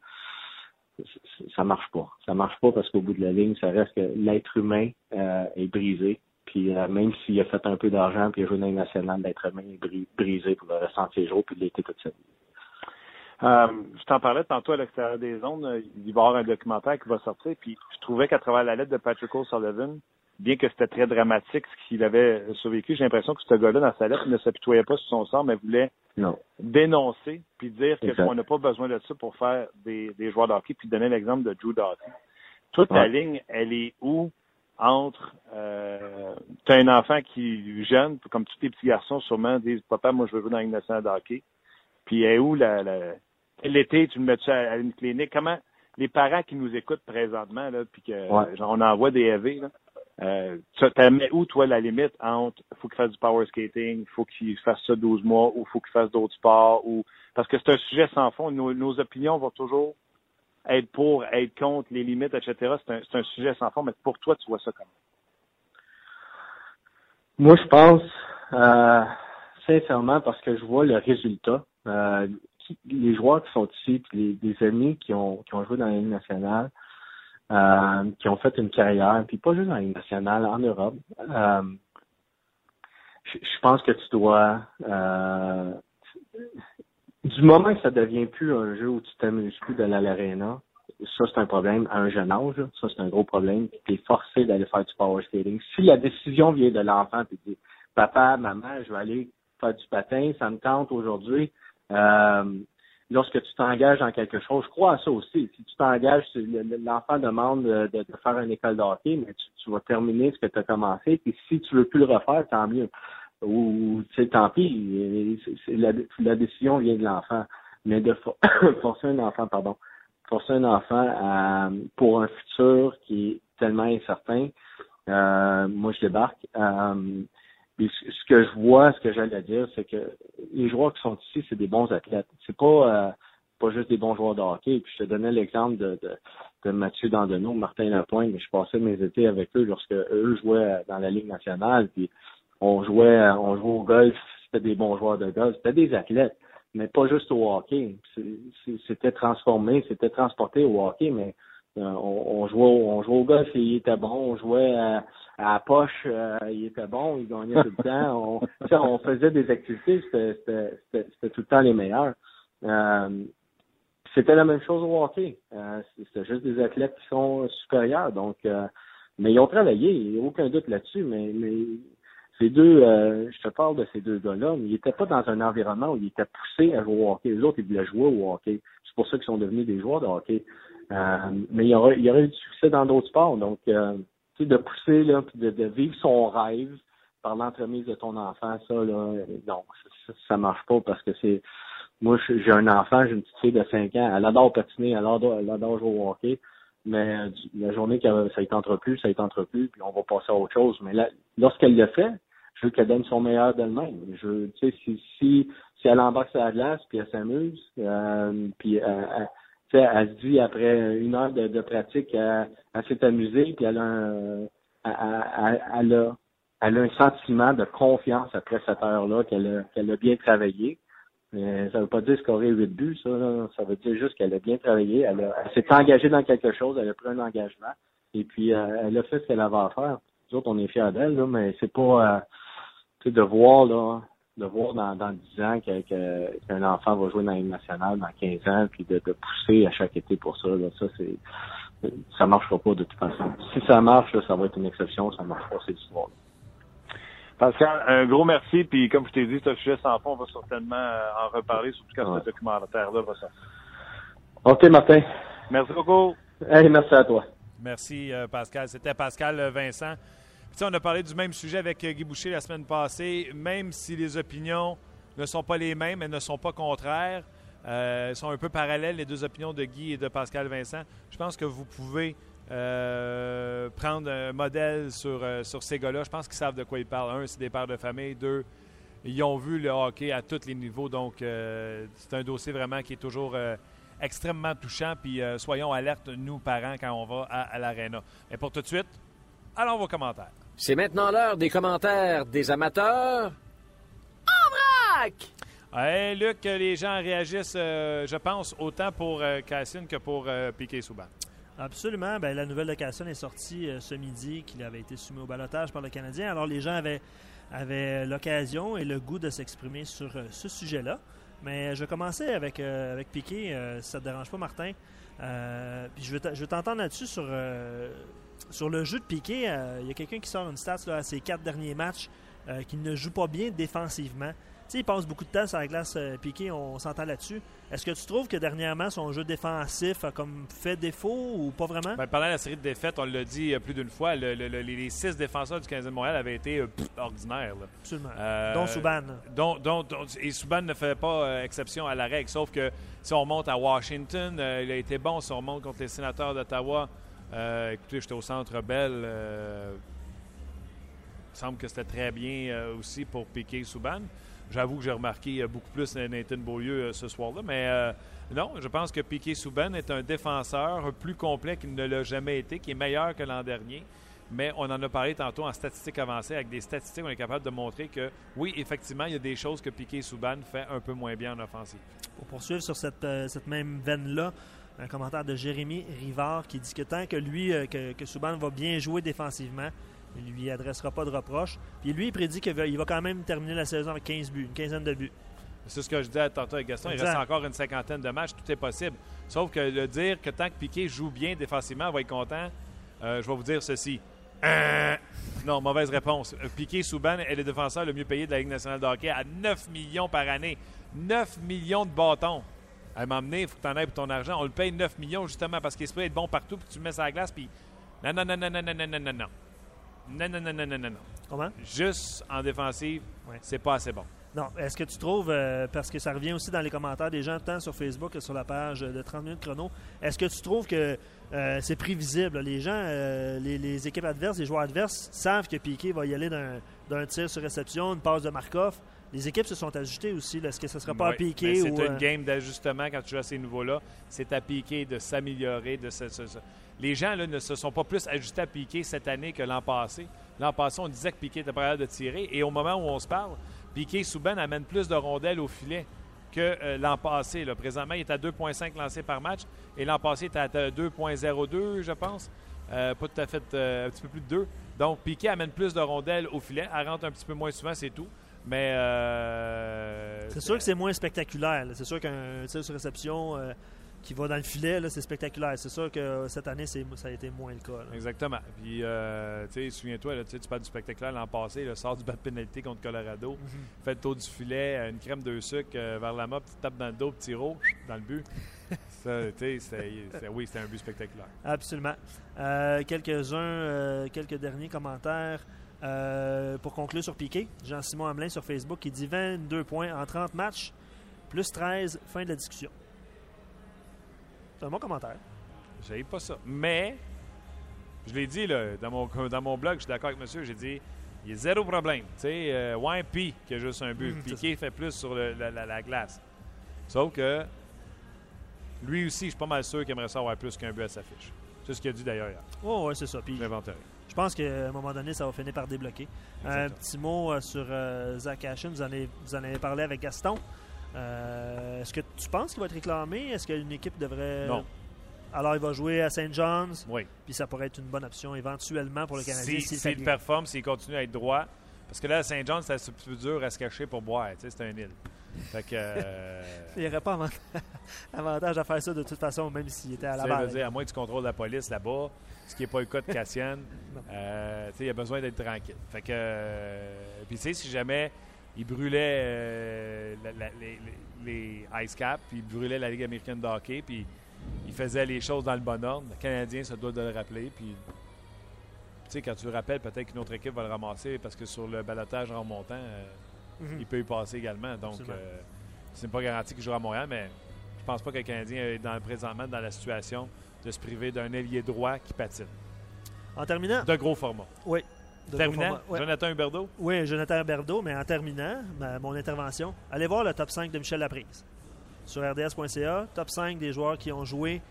Speaker 8: ça marche pas. Ça marche pas parce qu'au bout de la ligne, ça reste que l'être humain euh, est brisé. Puis euh, même s'il a fait un peu d'argent puis il a joué dans le national, l'être humain est brisé pour le restant de ses jours puis il a été toute sa vie.
Speaker 1: Euh, je t'en parlais tantôt à l'extérieur des zones. Il va y avoir un documentaire qui va sortir. Puis je trouvais qu'à travers la lettre de Patrick O'Sullivan, bien que c'était très dramatique ce qu'il avait survécu, j'ai l'impression que ce gars-là, dans sa lettre, ne s'apitoyait pas sur son sort, mais voulait dénoncer puis dire qu'on n'a pas besoin de ça pour faire des, des joueurs de hockey, puis donner l'exemple de Drew Doughty. Toute la ligne, elle est où entre euh, tu as un enfant qui jeune, comme tous les petits garçons sûrement disent Papa, moi je veux jouer dans une nationale de hockey. Puis elle est où la, la l'été, tu me mets à, à une clinique? Comment les parents qui nous écoutent présentement, là, puis que genre, on envoie des EV, là, euh, tu mets où, toi, la limite entre faut qu'il fasse du power skating, faut qu'il fasse ça 12 mois, ou faut qu'il fasse d'autres sports, ou parce que c'est un sujet sans fond. Nos, opinions vont toujours être pour, être contre les limites, etc. C'est un, un, sujet sans fond, mais pour toi, tu vois ça comment?
Speaker 8: Moi, je pense, euh, sincèrement, parce que je vois le résultat. Euh, les joueurs qui sont ici, les, les amis qui ont, qui ont joué dans la Ligue nationale, euh, qui ont fait une carrière, puis pas juste en Ligue nationale, en Europe. Euh, je, pense que tu dois euh, du moment que ça devient plus un jeu où tu t'amuses plus d'aller à l'aréna, ça c'est un problème à un jeune âge, ça c'est un gros problème. Tu es forcé d'aller faire du power skating. Si la décision vient de l'enfant, tu dis Papa, maman, je vais aller faire du patin, ça me tente aujourd'hui. Euh, lorsque tu t'engages dans quelque chose, je crois à ça aussi. Si tu t'engages, l'enfant demande de, faire une école de mais tu, vas terminer ce que tu as commencé. Puis si tu veux plus le refaire, tant mieux. Ou, tu sais, tant pis. la, décision vient de l'enfant. Mais de [coughs] forcer un enfant, pardon, forcer un enfant pour un futur qui est tellement incertain, euh, moi je débarque. Euh, ce que je vois, ce que j'allais dire, c'est que les joueurs qui sont ici, c'est des bons athlètes. C'est pas euh, pas juste des bons joueurs de hockey. Puis je te donnais l'exemple de, de, de Mathieu Dandonneau, Martin Lapointe, mais je passais mes étés avec eux lorsque eux jouaient dans la Ligue nationale. Puis on jouait on jouait au golf, c'était des bons joueurs de golf, c'était des athlètes, mais pas juste au hockey. C'était transformé, c'était transporté au hockey, mais euh, on, jouait, on jouait au golf et il était bon. On jouait à, la poche, euh, il était bon, il gagnait tout le [laughs] temps. On, on faisait des activités, c'était tout le temps les meilleurs. Euh, c'était la même chose au hockey. c'était juste des athlètes qui sont supérieurs. Donc, mais ils ont travaillé, il n'y a aucun doute là-dessus. Mais, mais ces deux, je te parle de ces deux gars-là, mais ils n'étaient pas dans un environnement où ils étaient poussés à jouer au hockey. Les autres, ils voulaient jouer au hockey. C'est pour ça qu'ils sont devenus des joueurs de hockey. Euh, mais il y aurait, il y aurait eu du succès dans d'autres sports. Donc, euh, de pousser, là, de, de vivre son rêve, par l'entremise de ton enfant, ça, là, non, ça, ça marche pas parce que c'est. Moi, j'ai un enfant, j'ai une petite fille de 5 ans, elle adore patiner, elle adore, elle adore jouer au hockey. Mais euh, la journée que ça ne tentera plus, ça ne tentera plus, puis on va passer à autre chose. Mais là, lorsqu'elle le fait, je veux qu'elle donne son meilleur d'elle-même. Je, tu sais, si, si, si elle embarque la glace, puis elle s'amuse, euh, puis euh, elle, elle, se dit après une heure de, pratique, elle, s'est amusée, puis elle a un, sentiment de confiance après cette heure-là, qu'elle a, qu'elle a bien travaillé. Ça veut pas dire scorer huit buts, ça. Ça veut dire juste qu'elle a bien travaillé. Elle, s'est engagée dans quelque chose. Elle a pris un engagement. Et puis, euh, elle a fait ce qu'elle avait à faire. Nous autres, on est fiers d'elle, là, mais c'est pas... Euh, de voir, là, de voir dans, dans 10 ans qu'un que, enfant va jouer dans une nationale dans 15 ans, puis de, de pousser à chaque été pour ça, là, ça, c'est... Ça marchera pas de toute façon. Si ça marche, là, ça va être une exception. Ça marche pas, c'est l'histoire.
Speaker 7: Pascal, un gros merci. Puis comme je t'ai dit, ce sujet sans fond, on va certainement euh, en reparler, surtout quand ce documentaire-là va sortir.
Speaker 8: OK, Martin.
Speaker 7: Merci beaucoup.
Speaker 8: Hey, merci à toi.
Speaker 1: Merci, euh, Pascal. C'était Pascal euh, Vincent. On a parlé du même sujet avec Guy Boucher la semaine passée. Même si les opinions ne sont pas les mêmes, elles ne sont pas contraires. elles sont un peu parallèles, les deux opinions de Guy et de Pascal Vincent. Je pense que vous pouvez euh, prendre un modèle sur, euh, sur ces gars-là. Je pense qu'ils savent de quoi ils parlent. Un, c'est des pères de famille. Deux, ils ont vu le hockey à tous les niveaux. Donc, euh, c'est un dossier vraiment qui est toujours extrêmement touchant. Puis, soyons alertes, nous, parents, quand on va à, l'aréna. Et pour tout de suite, allons vos commentaires.
Speaker 6: C'est maintenant l'heure des commentaires des amateurs. En vrac!
Speaker 1: Hey, Luc, les gens réagissent, je pense, autant pour Cassine que pour Piquet Souban.
Speaker 3: Absolument. Ben, la nouvelle de Casson est sortie euh, ce midi qu'il avait été soumis au balotage par le Canadien. Alors les gens avaient, avaient l'occasion et le goût de s'exprimer sur euh, ce sujet-là. Mais je vais commencer avec, euh, avec Piqué, si ça ne te dérange pas, Martin. puis je vais t'entendre là-dessus sur, sur le jeu de Piqué. Il y a quelqu'un qui sort une stat là, à ses quatre derniers matchs qui ne joue pas bien défensivement il passe beaucoup de temps sur la glace euh, piquée, on s'entend là-dessus. Est-ce que tu trouves que dernièrement, son jeu défensif a comme fait défaut ou pas vraiment?
Speaker 1: Ben, pendant la série de défaites, on l'a dit euh, plus d'une fois, les six défenseurs du Canadien de Montréal avaient été euh, ordinaires.
Speaker 3: Absolument. dont Souban.
Speaker 1: Dont, et Souban ne fait pas exception à la règle, sauf que si on remonte à Washington, il a été bon. Si on remonte contre les sénateurs d'Ottawa, écoutez, j'étais au Centre Bell. il semble que c'était très bien aussi pour piquer Souban. J'avoue que j'ai remarqué euh, beaucoup plus Nathan Beaulieu euh, ce soir-là, mais euh, non, je pense que Piquet Souban est un défenseur plus complet qu'il ne l'a jamais été, qui est meilleur que l'an dernier. Mais on en a parlé tantôt en statistiques avancées. Avec des statistiques, on est capable de montrer que oui, effectivement, il y a des choses que Piquet Souban fait un peu moins bien en offensive.
Speaker 3: Pour poursuivre sur cette même veine-là, un commentaire de Jérémy Rivard qui dit que tant que lui, que, que Souban va bien jouer défensivement, il lui adressera pas de reproches. Puis lui, il prédit qu'il va, quand même terminer la saison avec 15 buts, une quinzaine de buts.
Speaker 1: C'est ce que je disais tantôt avec Gaston. Il reste encore une cinquantaine de matchs. Tout est possible. Sauf que le dire que tant que Piquet joue bien défensivement, on va être content, euh, je vais vous dire ceci. Euh, non, mauvaise réponse. Euh, Piquet Souban est le défenseur le mieux payé de la Ligue nationale de hockey à 9 millions par année. 9 millions de bâtons. À m'emmener, il faut que tu en aies pour ton argent. On le paye 9 millions justement parce qu'il se peut être bon partout, puis tu le mets sur la glace, puis non, non, non, non, non, non, non, non, non. Non, non, non, non, non, non.
Speaker 3: Comment?
Speaker 1: Juste en défensive, c'est pas assez bon.
Speaker 3: Non, est-ce que tu trouves, euh, parce que ça revient aussi dans les commentaires des gens, tant sur Facebook que sur la page de 30 minutes chrono, est-ce que tu trouves que euh, c'est prévisible? Les gens, euh, les, équipes adverses, les joueurs adverses savent que Piqué va y aller d'un tir sur réception, une passe de Markov. Les équipes se sont ajustées aussi. Est-ce que ce ne sera pas à Piqué?
Speaker 1: C'est une game d'ajustement quand tu joues à ces niveaux-là. C'est à Piqué de s'améliorer, de se, les gens là, ne se sont pas plus ajustés à Piqué cette année que l'an passé. L'an passé, on disait que Piqué était prêt de tirer. Et au moment où on se parle, Piqué Souben amène plus de rondelles au filet que euh, l'an passé. Là. Présentement, il est à 2,5 lancés par match. Et l'an passé, il était à 2,02, je pense. Euh, pas tout à fait, euh, un petit peu plus de 2. Donc, Piqué amène plus de rondelles au filet. Elle rentre un petit peu moins souvent, c'est tout. Mais.
Speaker 3: c'est sûr que c'est moins spectaculaire. C'est sûr qu'un tir sur réception qui va dans le filet, c'est spectaculaire. C'est sûr que cette année, ça a été moins le cas.
Speaker 1: Exactement. Puis, euh, tu sais, souviens-toi, tu parles du spectaculaire l'an passé, le sort du bas de pénalité contre Colorado, mhm. fait le tour du filet, une crème de sucre euh, vers la main, petite tape dans le dos, petit roux dans le but. [laughs] ça, tu sais, oui, c'était un but spectaculaire.
Speaker 3: Absolument. Euh, quelques-uns, quelques derniers commentaires. Euh, pour conclure sur Piqué, Jean-Simon Hamelin sur Facebook, qui dit 22 points en 30 matchs, plus 13, fin de la discussion. C'est un bon commentaire.
Speaker 1: J'ai pas ça. Mais, je l'ai dit là, dans, mon, [laughs] dans mon blog, je suis d'accord avec monsieur, j'ai dit, il y a zéro problème. Tu sais, euh, Wimpy qui a juste un but.
Speaker 3: Mhm, [laughs]
Speaker 1: Piqué fait plus sur le- la, la- la glace. Sauf que lui aussi, je suis pas mal sûr qu'il aimerait ça avoir plus qu'un but à sa fiche. C'est ce qu'il a dit d'ailleurs hier.
Speaker 3: Oh, ouais, c'est ça. Puis
Speaker 1: Je
Speaker 3: pense qu'à un moment donné, ça va finir par débloquer. Un petit mot euh, sur euh, Zach Ashen. Vous en, avez, vous en avez parlé avec Gaston. Euh, Est-ce que tu penses qu'il va être réclamé? Est-ce qu'une équipe devrait.
Speaker 1: Non.
Speaker 3: Alors, il va jouer à St. John's.
Speaker 1: Oui.
Speaker 3: Puis ça pourrait être une bonne option éventuellement pour le Canadien.
Speaker 1: Si,
Speaker 3: s'il fait-
Speaker 1: performe, s'il continue à être droit. Parce que là, à Saint-Jean, c'est un peu dur à se cacher pour boire. C'est un île. Fait que. euh, [laughs]
Speaker 3: Il n'y aurait pas avant- [laughs] avantage à faire ça de toute façon, même s'il était à la
Speaker 1: Ça veut
Speaker 3: barre.
Speaker 1: dire, à moins que tu contrôles la police là-bas, ce qui n'est pas le cas de Cassian, [laughs] euh, il a besoin d'être tranquille. Fait que, euh, puis tu sais, si jamais il brûlait euh, la- la- les, Ice Cap, puis il brûlait la Ligue américaine de hockey, puis il faisait les choses dans le bon ordre, le Canadien se doit de le rappeler, puis tu sais, quand tu le rappelles, peut-être qu'une autre équipe va le ramasser parce que sur le balotage en remontant, euh,
Speaker 3: Mhm.
Speaker 1: il peut y passer également. Donc, c'est pas garanti qu'il jouera à Montréal, mais je pense pas que le Canadien est dans, présentement dans la situation de se priver d'un ailier droit qui patine.
Speaker 3: En terminant,
Speaker 1: De gros format.
Speaker 3: oui. de
Speaker 1: Terminant,
Speaker 3: gros format, ouais.
Speaker 1: Jonathan Huberdeau?
Speaker 3: Oui, Jonathan Berdo, mais en terminant ma- mon intervention, allez voir le top 5 de Michel Laprise sur rds.ca. Top 5 des joueurs qui ont joué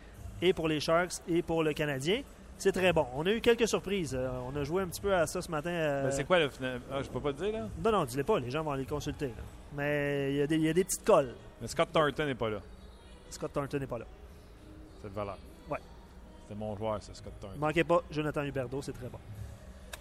Speaker 3: et pour les Sharks et pour le Canadien. C'est très bon. On a eu quelques surprises. Euh, on a joué un petit peu à ça ce matin. euh,
Speaker 1: c'est quoi le final? Ah, je peux pas le dire, là?
Speaker 3: Non, non, dis-les pas. Les gens vont aller consulter. là. Mais il y, a des- il y a des petites colles.
Speaker 1: Mais Scott Thornton n'est pas là.
Speaker 3: Scott Thornton n'est pas là.
Speaker 1: Cette valeur. C'est mon joueur, ça, Scott Thornton.
Speaker 3: Manquez pas, Jonathan Huberdeau, c'est très bon.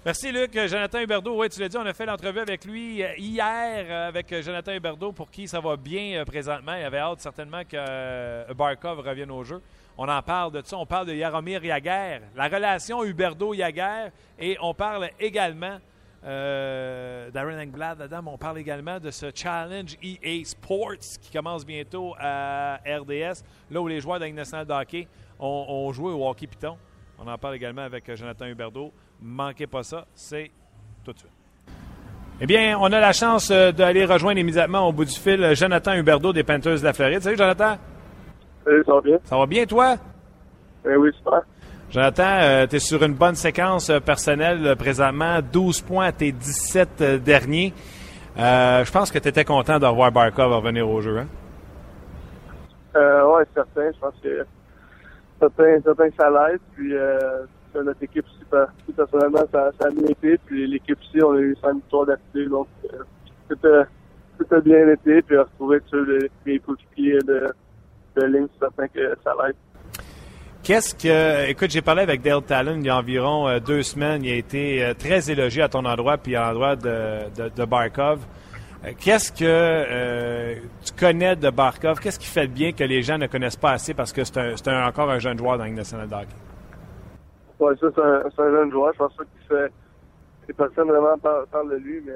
Speaker 1: Merci, Luc. Jonathan Huberdeau, oui, tu l'as dit, on a fait l'entrevue avec lui euh, hier euh, avec Jonathan Huberdeau pour qui ça va bien euh, présentement. Il avait hâte certainement que Barkov revienne au jeu. On en parle de ça. On parle de Yaromir Yaguer, la relation Huberdeau-Yaguer. Et on parle également euh, d'Aaron Engblad mais on parle également de ce challenge EA Sports qui commence bientôt à RDS, là où les joueurs de la nationale de hockey ont, ont joué au hockey Python. On en parle également avec euh, Jonathan Huberdeau. Manquez pas ça, c'est tout de suite. Eh bien, on a la chance euh, d'aller rejoindre immédiatement au bout du fil euh, Jonathan Huberdeau des Panthers de la Floride. Salut Jonathan,
Speaker 9: Salut, ça va bien?
Speaker 1: ça va bien toi?
Speaker 9: Eh oui, super.
Speaker 1: Jonathan, tu es sur une bonne séquence euh, personnelle euh, présentement, 12 points à tes 17 euh, derniers. Euh, je pense que tu étais content de revoir Barkov revenir au jeu. Hein?
Speaker 9: Euh, ouais, certain. Je pense que certain, certain que ça l'aide. Puis euh, notre équipe aussi, personnellement, ça, ça a bien été. Puis l'équipe aussi, on a eu 5 victoires d'affilée. Donc euh, tout, a, tout a bien été. Puis retrouver sur les, les coéquipiers de, de ligne, c'est certain que ça l'aide.
Speaker 1: Qu'est-ce que. Écoute, j'ai parlé avec Dale Talon il y a environ euh, deux semaines. Il a été euh, très élogié à ton endroit puis à l'endroit de, Barkov. Euh, Qu'est-ce que tu connais de Barkov? Qu'est-ce qui fait bien que les gens ne connaissent pas assez parce que c'est encore un jeune joueur dans nationale de hockey?
Speaker 9: Ouais, ça, c'est un, jeune joueur. Je pense pas qu'il fait. Les personnes vraiment parlent, de lui, mais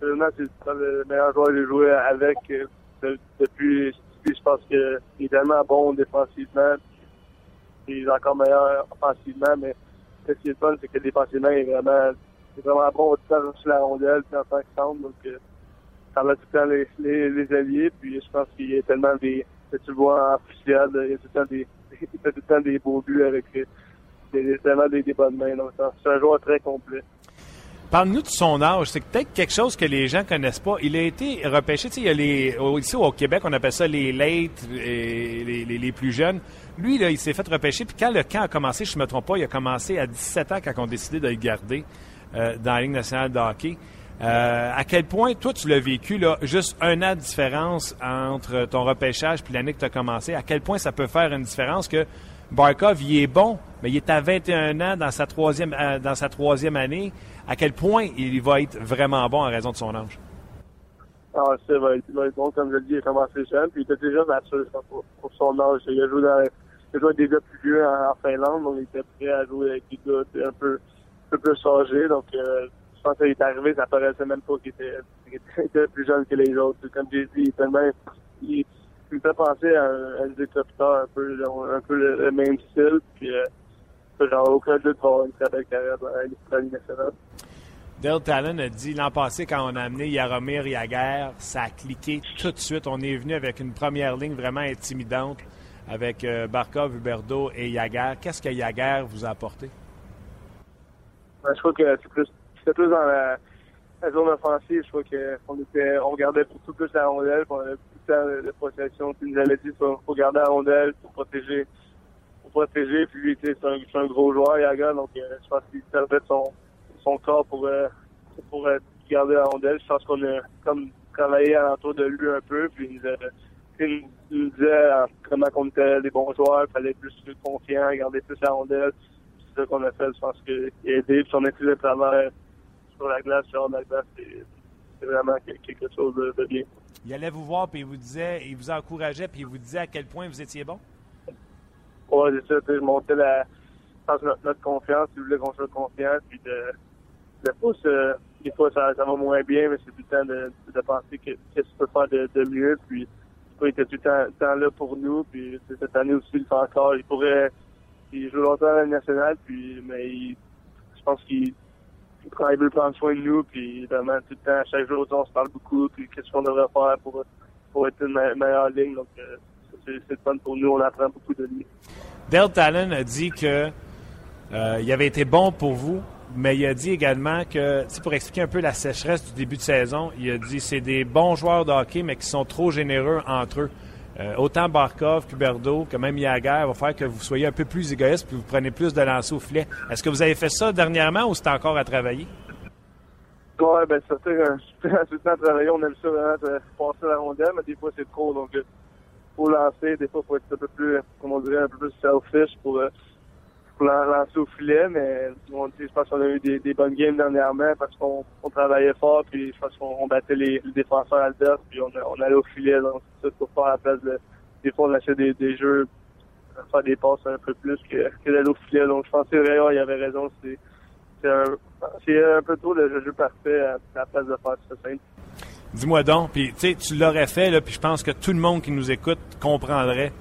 Speaker 9: c'est le meilleur joueur que j'ai joué avec de- depuis. Puis je pense qu'il est tellement bon défensivement. Est encore meilleur offensivement, mais ce qui est fun, c'est que défensivement, il est vraiment, il est vraiment bon autant sur la rondelle puis en tant que centre. Donc, euh, tout le temps les, les, les alliés. Puis je pense qu'il y a tellement des. Tu le vois en il y a tout le temps des, [laughs] il temps des beaux buts avec euh, des, vraiment des, des bonnes mains. Donc, c'est un joueur très complet.
Speaker 1: Parle-nous de son âge. C'est peut-être quelque chose que les gens connaissent pas. Il a été repêché. Il y a les, au- ici au Québec, on appelle ça les late et les, les- les plus jeunes. Lui, là, il s'est fait repêcher. Puis quand le camp a commencé, je ne me trompe pas, il a commencé à 17 ans quand on a décidé de le garder euh, dans la Ligue nationale de hockey. Euh, à quel point, toi, tu l'as vécu, là, juste un an de différence entre ton repêchage puis l'année que tu as commencé, à quel point ça peut faire une différence que Barkov, il est bon, mais il est à 21 ans dans sa troisième, euh, dans sa troisième année. À quel point il va être vraiment bon en raison de son âge?
Speaker 9: Ah, va être, il va être bon, comme je le dis, il a commencé jeune, puis il était déjà mature pour, pour son âge. Il a joué dans, il a joué avec des gars plus vieux en, Finlande, donc il était prêt à jouer avec des gars un peu, un peu plus. Donc, euh, je pense qu'il est arrivé, ça paraissait même pas qu'il était, plus jeune que les autres. Comme j'ai dit, il est tellement, il, me fait penser à à un décrypteur, un peu, un peu le, même style, puis euh, aucun doute va avoir une très belle carrière dans nationale.
Speaker 1: Dale Talon a dit l'an passé, quand on a amené Yaromir Yaguer, ça a cliqué tout de suite. On est venu avec une première ligne vraiment intimidante avec euh, Barkov, Huberdo et Yaguer. Qu'est-ce que Yaguer vous a apporté?
Speaker 9: Ben, je crois que c'est plus, plus dans la, zone offensive. Je crois qu'on on regardait beaucoup plus la rondelle, on avait plus de, de protection. Tu nous avais dit qu'il faut, garder la rondelle pour protéger, pour protéger. Puis lui, c'est un, gros joueur, Yaguer, donc euh, je pense qu'il servait son, corps pour, euh, pour garder la rondelle. Je pense qu'on a comme travaillé alentour de lui un peu, puis il nous, a, disait euh, comment on était des bons joueurs, il fallait plus être confiant, garder plus la rondelle. C'est ça qu'on a fait, je pense qu'il a aidé. Puis son étude de travail sur la glace, sur la glace, c'est vraiment quelque chose de, bien.
Speaker 1: Il allait vous voir, puis il vous disait, il vous encourageait, puis il vous disait à quel point vous étiez bon?
Speaker 9: Oui, c'est ça. Je montais la, notre, notre confiance, il voulait qu'on soit confiant, puis de des fois, des fois ça, ça, va moins bien, mais c'est tout le temps de, de penser que qu'est-ce que tu peux faire de, de mieux. Puis, il était tout le temps, là pour nous. Puis cette année aussi, il fait encore. Il pourrait, il joue longtemps à la nationale, puis mais il, je pense qu'il il veut prendre soin de nous. Puis vraiment tout le temps, chaque jour, on se parle beaucoup. Puis qu'est-ce qu'on devrait faire pour pour être une meilleure ligne. Donc euh, c'est fun pour nous. On apprend beaucoup de lui.
Speaker 1: Dale Talon a dit que euh, il avait été bon pour vous mais il a dit également que, pour expliquer un peu la sécheresse du début de saison, il a dit c'est des bons joueurs de hockey, mais qui sont trop généreux entre eux. Euh, autant Barkov, Cuberdo, que même Yager va faire que vous soyez un peu plus égoïste puis vous prenez plus de lancers au filet. Est-ce que vous avez fait ça dernièrement ou c'est encore à travailler?
Speaker 9: Oui, ben ça fait un temps travailler. On aime ça vraiment de passer la rondelle, mais des fois c'est trop. Donc, euh, faut lancer. Des fois, il faut être un peu plus, comment on dirait, un peu plus selfish pour euh, pour lancer au filet, mais je pense qu'on a eu des, bonnes games dernièrement parce qu'on travaillait fort, puis je pense qu'on battait les, défenseurs adverses, puis on, on, allait au filet. Donc, c'est pour faire la place de, des fois, on achetait des, des jeux, faire des passes un peu plus que, d'aller au filet. Donc, je pense que Rayon, il avait raison. C'est un, un peu trop le jeu parfait à, la place de faire ça simple.
Speaker 1: Dis-moi donc, puis tu l'aurais fait, là, puis je pense que tout le monde qui nous écoute comprendrait.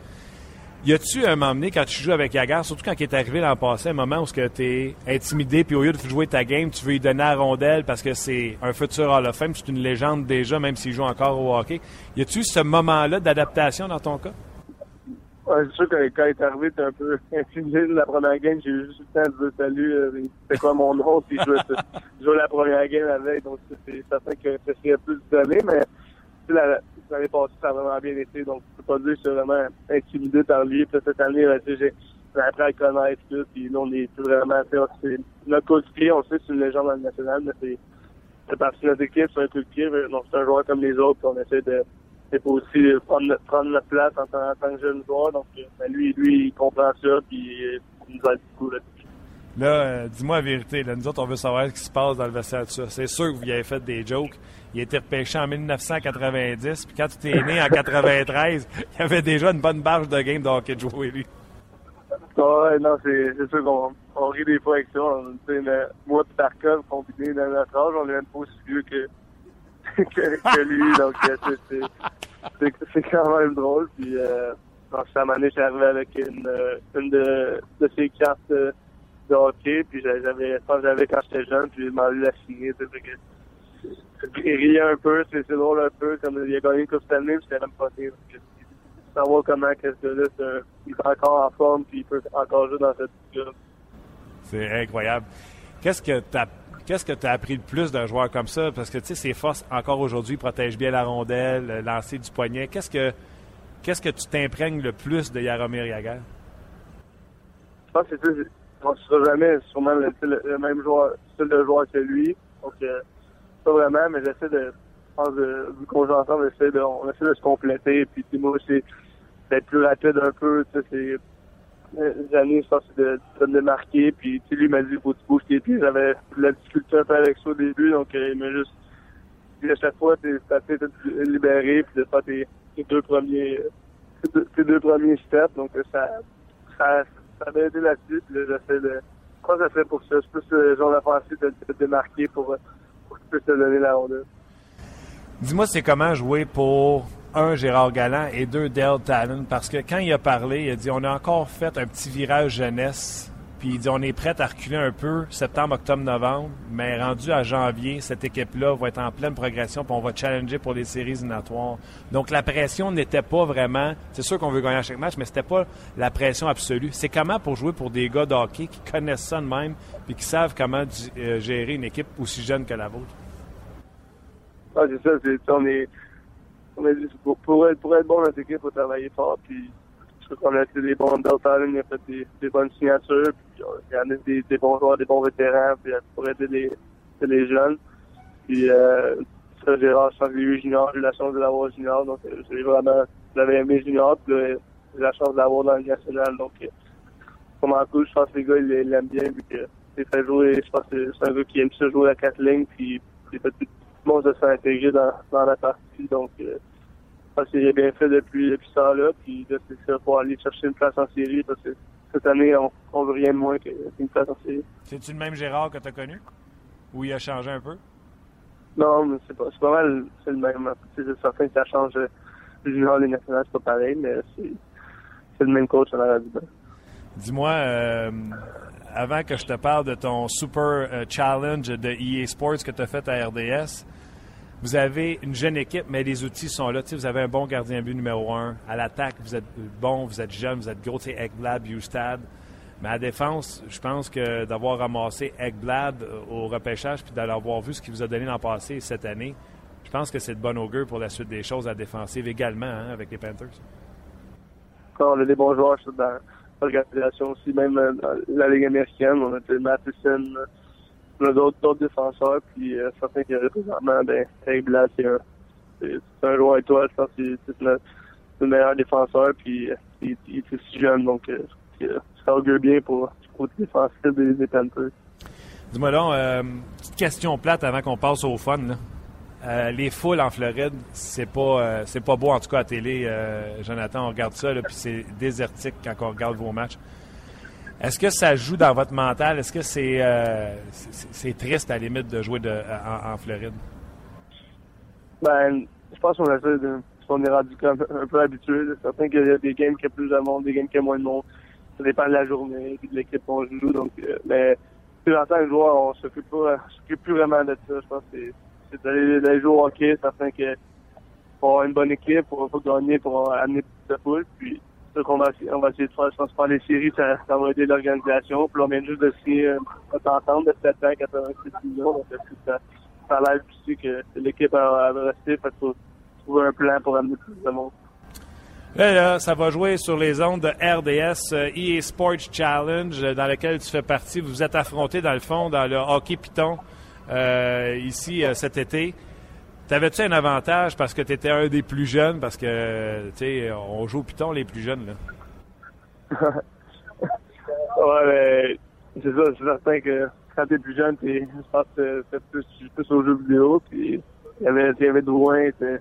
Speaker 1: Y a-tu un moment donné, quand tu joues avec Yagar, surtout quand il est arrivé l'an passé, un moment où tu es intimidé, puis au lieu de jouer ta game, tu veux lui donner la rondelle parce que c'est un futur Hall of Fame, c'est une légende déjà, même s'il joue encore au hockey. Y a-tu ce moment-là d'adaptation dans ton cas?
Speaker 9: Ouais, c'est sûr que quand il est arrivé, t'es un peu [laughs] intimidé de la première game. J'ai eu juste le temps de dire salut, euh, c'est quoi mon nom, puis je jouais la première game avec, donc c'est certain que serait plus donné, mais la, l'année passée, ça a vraiment bien été. Donc, je peux pas dire que je suis vraiment intimidé par lui. Puis cette année, j'ai appris à connaître tout. Puis nous, on est vraiment, c'est notre coéquipier. On sait que c'est une légende dans le national, mais c'est, c'est partie de notre équipe, c'est un coéquipier. Donc, c'est un joueur comme les autres. Puis on essaie de, aussi prendre notre, place en tant, en tant que jeune joueur. Donc, ben, lui, lui, il comprend ça. Puis il nous aide beaucoup là
Speaker 1: Là, euh, dis-moi la vérité. Là, nous autres, on veut savoir ce qui se passe dans le vestiaire de ça. C'est sûr que vous y avez fait des jokes. Il été repêché en 1990, puis quand tu es né en 93, il y avait déjà une bonne barge de game de hockey de jouer, lui.
Speaker 9: Ouais, non, c'est sûr qu'on on rit des fois avec ça. moi et Tarkov, combiné dans notre âge, on est même pas aussi vieux que, [laughs] que, lui. Donc, euh, c'est quand même drôle. Puis, euh, cette année, j'ai arrivé avec une, euh, une de, de ses cartes euh, de hockey. Puis, j'avais, j'avais quand j'étais jeune, puis j'ai demandé de la signer il riait un peu, c'est drôle un peu, comme il a gagné une coupe année, c'était même pas pire. Savoir comment que là, il est encore en forme, puis il peut encore jouer dans cette club.
Speaker 1: C'est incroyable. Qu'est-ce que tu as Qu'est-ce que tu as appris le plus d'un joueur comme ça? Parce que, tu sais, ses forces, encore aujourd'hui, protègent bien la rondelle, lancer du poignet. Qu'est-ce que qu'est-ce que tu t'imprègnes le plus de Yaromir Yagar?
Speaker 9: Je pense que on ne sera jamais sûrement le, le, même joueur, style de joueur que lui. Donc, euh, pas vraiment, mais j'essaie de, je pense, de, vu qu'on joue ensemble, on essaie de, on essaie de se compléter. Puis, moi, c'est d'être plus rapide un peu. Tu sais, c'est, les années, je pense, de, de me démarquer. Puis, tu lui m'a dit, faut que tu bouges tes. J'avais de la difficulté un peu avec ça au début, donc euh, il m'a juste puis à chaque fois, t'es assez libéré, puis de faire tes, tes deux premiers tes deux premiers steps. Donc, ça, ça, ça m'a aidé là-dessus. J'essaie de. Je pense que ça serait pour ça. C'est plus le genre d'offensive de, de te démarquer pour donner la
Speaker 1: Dis-moi, c'est comment jouer pour un Gérard Galland et deux Dale Talon? Parce que quand il a parlé, il a dit on a encore fait un petit virage jeunesse. Puis il dit on est prêt à reculer un peu septembre, octobre, novembre, mais rendu à janvier, cette équipe-là va être en pleine progression, puis on va challenger pour les séries éliminatoires. Donc la pression n'était pas vraiment. C'est sûr qu'on veut gagner à chaque match, mais c'était pas la pression absolue. C'est comment pour jouer pour des gars de qui connaissent ça de même, puis qui savent comment euh, gérer une équipe aussi jeune que la vôtre?
Speaker 9: Ah, c'est ça. C'est, on est, on est pour, pour, être, pour être bon dans cette équipe, il faut travailler fort. Puis je qu'on a des bons Delta, il a fait des, des, bonnes signatures, puis euh, il y en a des, des, bons joueurs, des bons vétérans, puis euh, pour aider les, les jeunes. Puis euh, ça, Gérard, eu junior, j'ai eu la chance de l'avoir junior, donc euh, j'ai vraiment, j'avais aimé junior, puis j'ai la chance de l'avoir dans le national, donc comme un coup, je pense que les gars, ils l'aiment bien, vu que c'est fait jouer, je pense que c'est un gars qui aime ça jouer à quatre lignes, puis il fait monde de s'intégrer dans, dans la partie, donc pense que j'ai bien fait depuis, depuis ça là. Puis là, c'est ça pour aller chercher une place en série. Parce que cette année, on, on veut rien de moins qu'une place en série.
Speaker 1: C'est-tu le même Gérard que tu as connu? Ou il a changé un peu?
Speaker 9: Non, mais c'est pas, mal, c'est le même. C'est certain que ça change. Le junior, les nationales, c'est pas pareil, mais c'est, le même coach en Arabie.
Speaker 1: Dis-moi, euh, avant que je te parle de ton super euh, challenge de EA Sports que tu as fait à RDS, vous avez une jeune équipe, mais les outils sont là. vous avez un bon gardien but numéro un. À l'attaque, vous êtes bon, vous êtes jeune, vous êtes gros. C'est Ekblad. Mais à défense, je pense que d'avoir ramassé Ekblad euh, au repêchage puis d'avoir vu ce qu'il vous a donné l'an passé cette année, je pense que c'est de bon augure pour la suite des choses à défensive également hein, avec les Panthers.
Speaker 9: on a des bons joueurs l'organisation aussi, même euh, la Ligue américaine. On a Matheson, on a d'autres défenseurs, puis euh, certains qui présentement, ben, Blas, c'est un, c'est un joueur étoile, je pense que c'est le, le, meilleur défenseur, puis euh, il, il, est si jeune, donc euh, ça augure bien pour le côté défensif des, des Panthers.
Speaker 1: Dis-moi donc, euh, petite question plate avant qu'on passe au fun. Là. Euh, les foules en Floride, c'est pas euh, c'est pas beau en tout cas à télé, euh, Jonathan. On regarde ça, puis c'est désertique quand on regarde vos matchs. Est-ce que ça joue dans votre mental? Est-ce que c'est euh, c'est triste à la limite de jouer de, en, en, Floride?
Speaker 9: Ben, je pense qu'on on est rendu comme un peu habitué. C'est certain qu'il y a des games qui ont plus de monde, des games qui ont moins de monde. Ça dépend de la journée et de l'équipe qu'on joue. Donc, mais plus en tant que joueur, on s'occupe pas, s'occupe plus vraiment de ça. Je pense que c'est d'aller jouer au hockey. Certain que pour avoir une bonne équipe, pour, pour gagner, pour amener plus de foule. Puis qu'on va, on va essayer de faire, je pense, faire les séries, ça, ça va aider l'organisation. Puis on vient juste de signer notre entente de 7 ans, 86 millions. Donc, ça, ça l'air aussi que l'équipe a, a resté. Fait faut trouver un plan pour amener plus de monde.
Speaker 1: Là, ça va jouer sur les ondes de RDS euh, EA Sports Challenge, dans lequel tu fais partie. Vous vous êtes affrontés, dans le fond, dans le hockey Python euh, ici euh, cet été. T'avais-tu un avantage parce que tu étais un des plus jeunes? Parce que, tu sais, on joue au Python les plus jeunes,
Speaker 9: là. [laughs] ouais, mais c'est ça, c'est certain que quand t'es plus jeune, t'es, je pense t'es plus, plus jeux vidéo. Puis, il y avait, il y avait Drouin, était,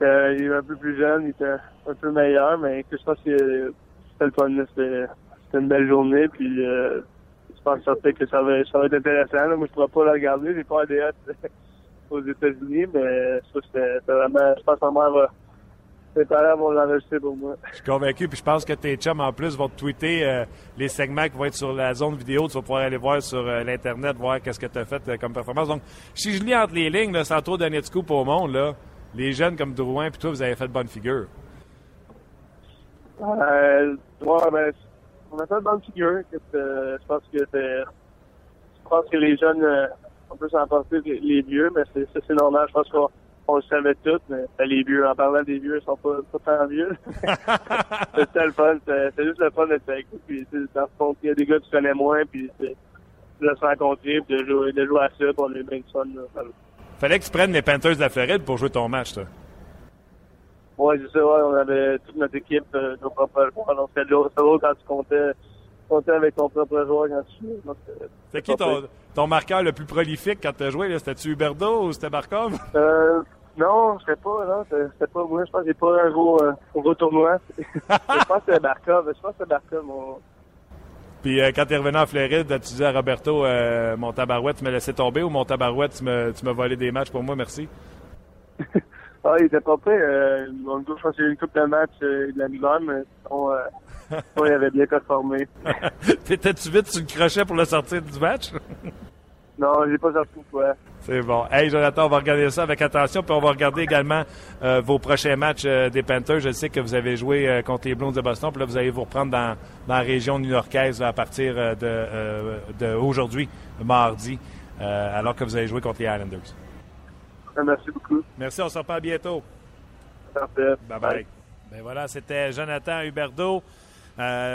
Speaker 9: il était un peu plus jeune, il était un peu meilleur, mais je pense que c'était le fun, c'était, une belle journée. Puis, euh, pense que ça va, ça va être intéressant. Là. Moi, je pourrais pas le regarder, j'ai pas des [laughs] aux États-Unis, mais ça, c'était vraiment, je pense que ma mère va, ses parents vont l'enregistrer pour moi.
Speaker 1: Je suis convaincu, puis je pense que tes chums, en plus, vont te tweeter euh, les segments qui vont être sur la zone vidéo. Tu vas pouvoir aller voir sur euh, l'Internet, voir qu'est-ce que tu as fait euh, comme performance. Donc, si je lis entre les lignes, là, sans trop donner de scoop au monde, là, les jeunes comme Drouin puis toi, vous avez fait de bonne figure.
Speaker 9: Euh, ouais, ben, on a fait de bonne figure. je pense que je pense que les jeunes on peut s'en passer les vieux, mais c'est, c'est normal. Je pense qu'on on le savait tous, mais les vieux, en parlant des vieux, ils sont pas, pas tant vieux. [laughs] c'était le fun. C'est, juste le fun d'être avec eux. Puis, dans fond, il y a des gars que tu connais moins, puis c'est, de se rencontrer, puis de jouer, de jouer à ça, pour les bien fun. Là.
Speaker 1: Fallait que tu prennes les Panthers de la Floride pour jouer ton match, toi.
Speaker 9: Ouais, c'est ça, ouais, on avait toute notre équipe, euh, nos propres joueurs. Donc, c'était drôle quand tu comptais compter avec ton propre joueur quand tu joues.
Speaker 1: C'est qui ton, ton, marqueur le plus prolifique quand tu as joué? C'était-tu Huberdo ou c'était Barkov? [laughs]
Speaker 9: Euh, non, je sais pas, non, c'était pas moi. Je pense que j'ai pas un gros, euh, un gros tournoi. [laughs] je pense que c'était Barkov. Je pense que c'était Barkov, mon.
Speaker 1: Puis euh, quand tu es revenu en Floride, tu disais à Roberto, euh, mon tabarouette, tu me laissé tomber ou mon tabarouette, tu me, tu me volé des matchs pour moi, merci? [laughs]
Speaker 9: Ah, il était pas prêt. Euh, on y a eu une coupe de match euh, de la misère, mais sinon, euh, [laughs] il avait bien performé. [laughs]
Speaker 1: T'étais-tu vite sur le crochet pour le sortir du match? [laughs]
Speaker 9: non, j'ai pas sorti fois.
Speaker 1: C'est bon. Hey, Jonathan, on va regarder ça avec attention, puis on va regarder également euh, vos prochains matchs euh, des Panthers. Je sais que vous avez joué contre les Blues de Boston, puis là, vous allez vous reprendre dans, dans la région new-yorkaise à partir de, de aujourd'hui, mardi, alors que vous allez jouer contre les Islanders.
Speaker 9: Merci beaucoup.
Speaker 1: Merci, on se reparle bientôt.
Speaker 9: Parfait.
Speaker 1: Bye bye. Ben voilà, c'était Jonathan Huberto.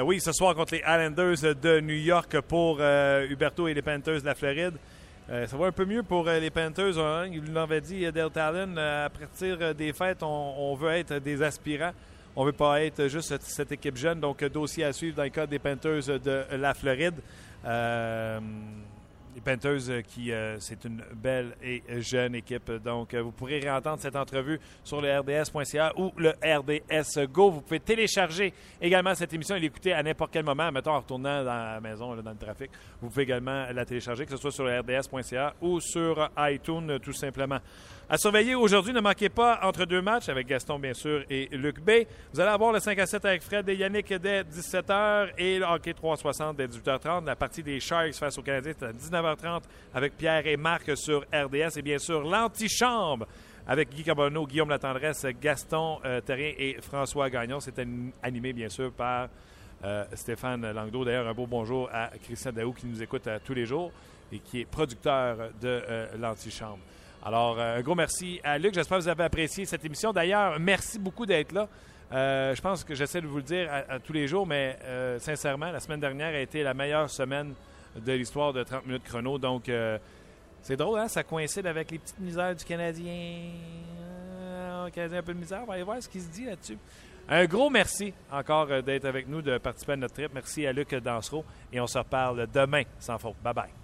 Speaker 1: oui, ce soir contre les Islanders de New York pour Huberto et les Panthers de la Floride. Euh, ça va un peu mieux pour euh, les Panthers. Hein? Il l'avait dit, Del Talon, euh, à partir des fêtes, on, veut être des aspirants. On ne veut pas être juste cette, équipe jeune. Donc, dossier à suivre dans le cas des Panthers de la Floride les Panthers, euh, qui euh, c'est une belle et jeune équipe. Donc, euh, vous pourrez réentendre cette entrevue sur le RDS.ca ou le RDS Go. Vous pouvez télécharger également cette émission et l'écouter à n'importe quel moment, mettons en retournant dans la maison, dans le trafic. Vous pouvez également la télécharger, que ce soit sur le RDS.ca ou sur iTunes, tout simplement. À surveiller aujourd'hui, ne manquez pas entre deux matchs avec Gaston, bien sûr, et Luc B. Vous allez avoir le 5 à 7 avec Fred et Yannick dès 17h et le hockey 360 dès 18h30. La partie des Sharks face aux Canadiens, c'est à 19h30 avec Pierre et Marc sur RDS. Et bien sûr, l'antichambre avec Guy Carbonneau, Guillaume Latendresse, Gaston euh, et François Gagnon. C'est animé, bien sûr, par euh, Stéphane Langdo. D'ailleurs, un beau bonjour à Christian Daou qui nous écoute euh, tous les jours et qui est producteur de l'antichambre. Alors, euh, un gros merci à Luc. J'espère que vous avez apprécié cette émission. D'ailleurs, merci beaucoup d'être là. Euh, je pense que j'essaie de vous le dire à, tous les jours, mais euh, sincèrement, la semaine dernière a été la meilleure semaine de l'histoire de 30 minutes chrono. Donc, c'est drôle, hein? Ça coïncide avec les petites misères du Canadien. Canadien un peu de misère. On va aller voir ce qui se dit là-dessus. Un gros merci encore d'être avec nous, de participer à notre trip. Merci à Luc Dansereau. Et on se reparle demain, sans faute. Bye bye.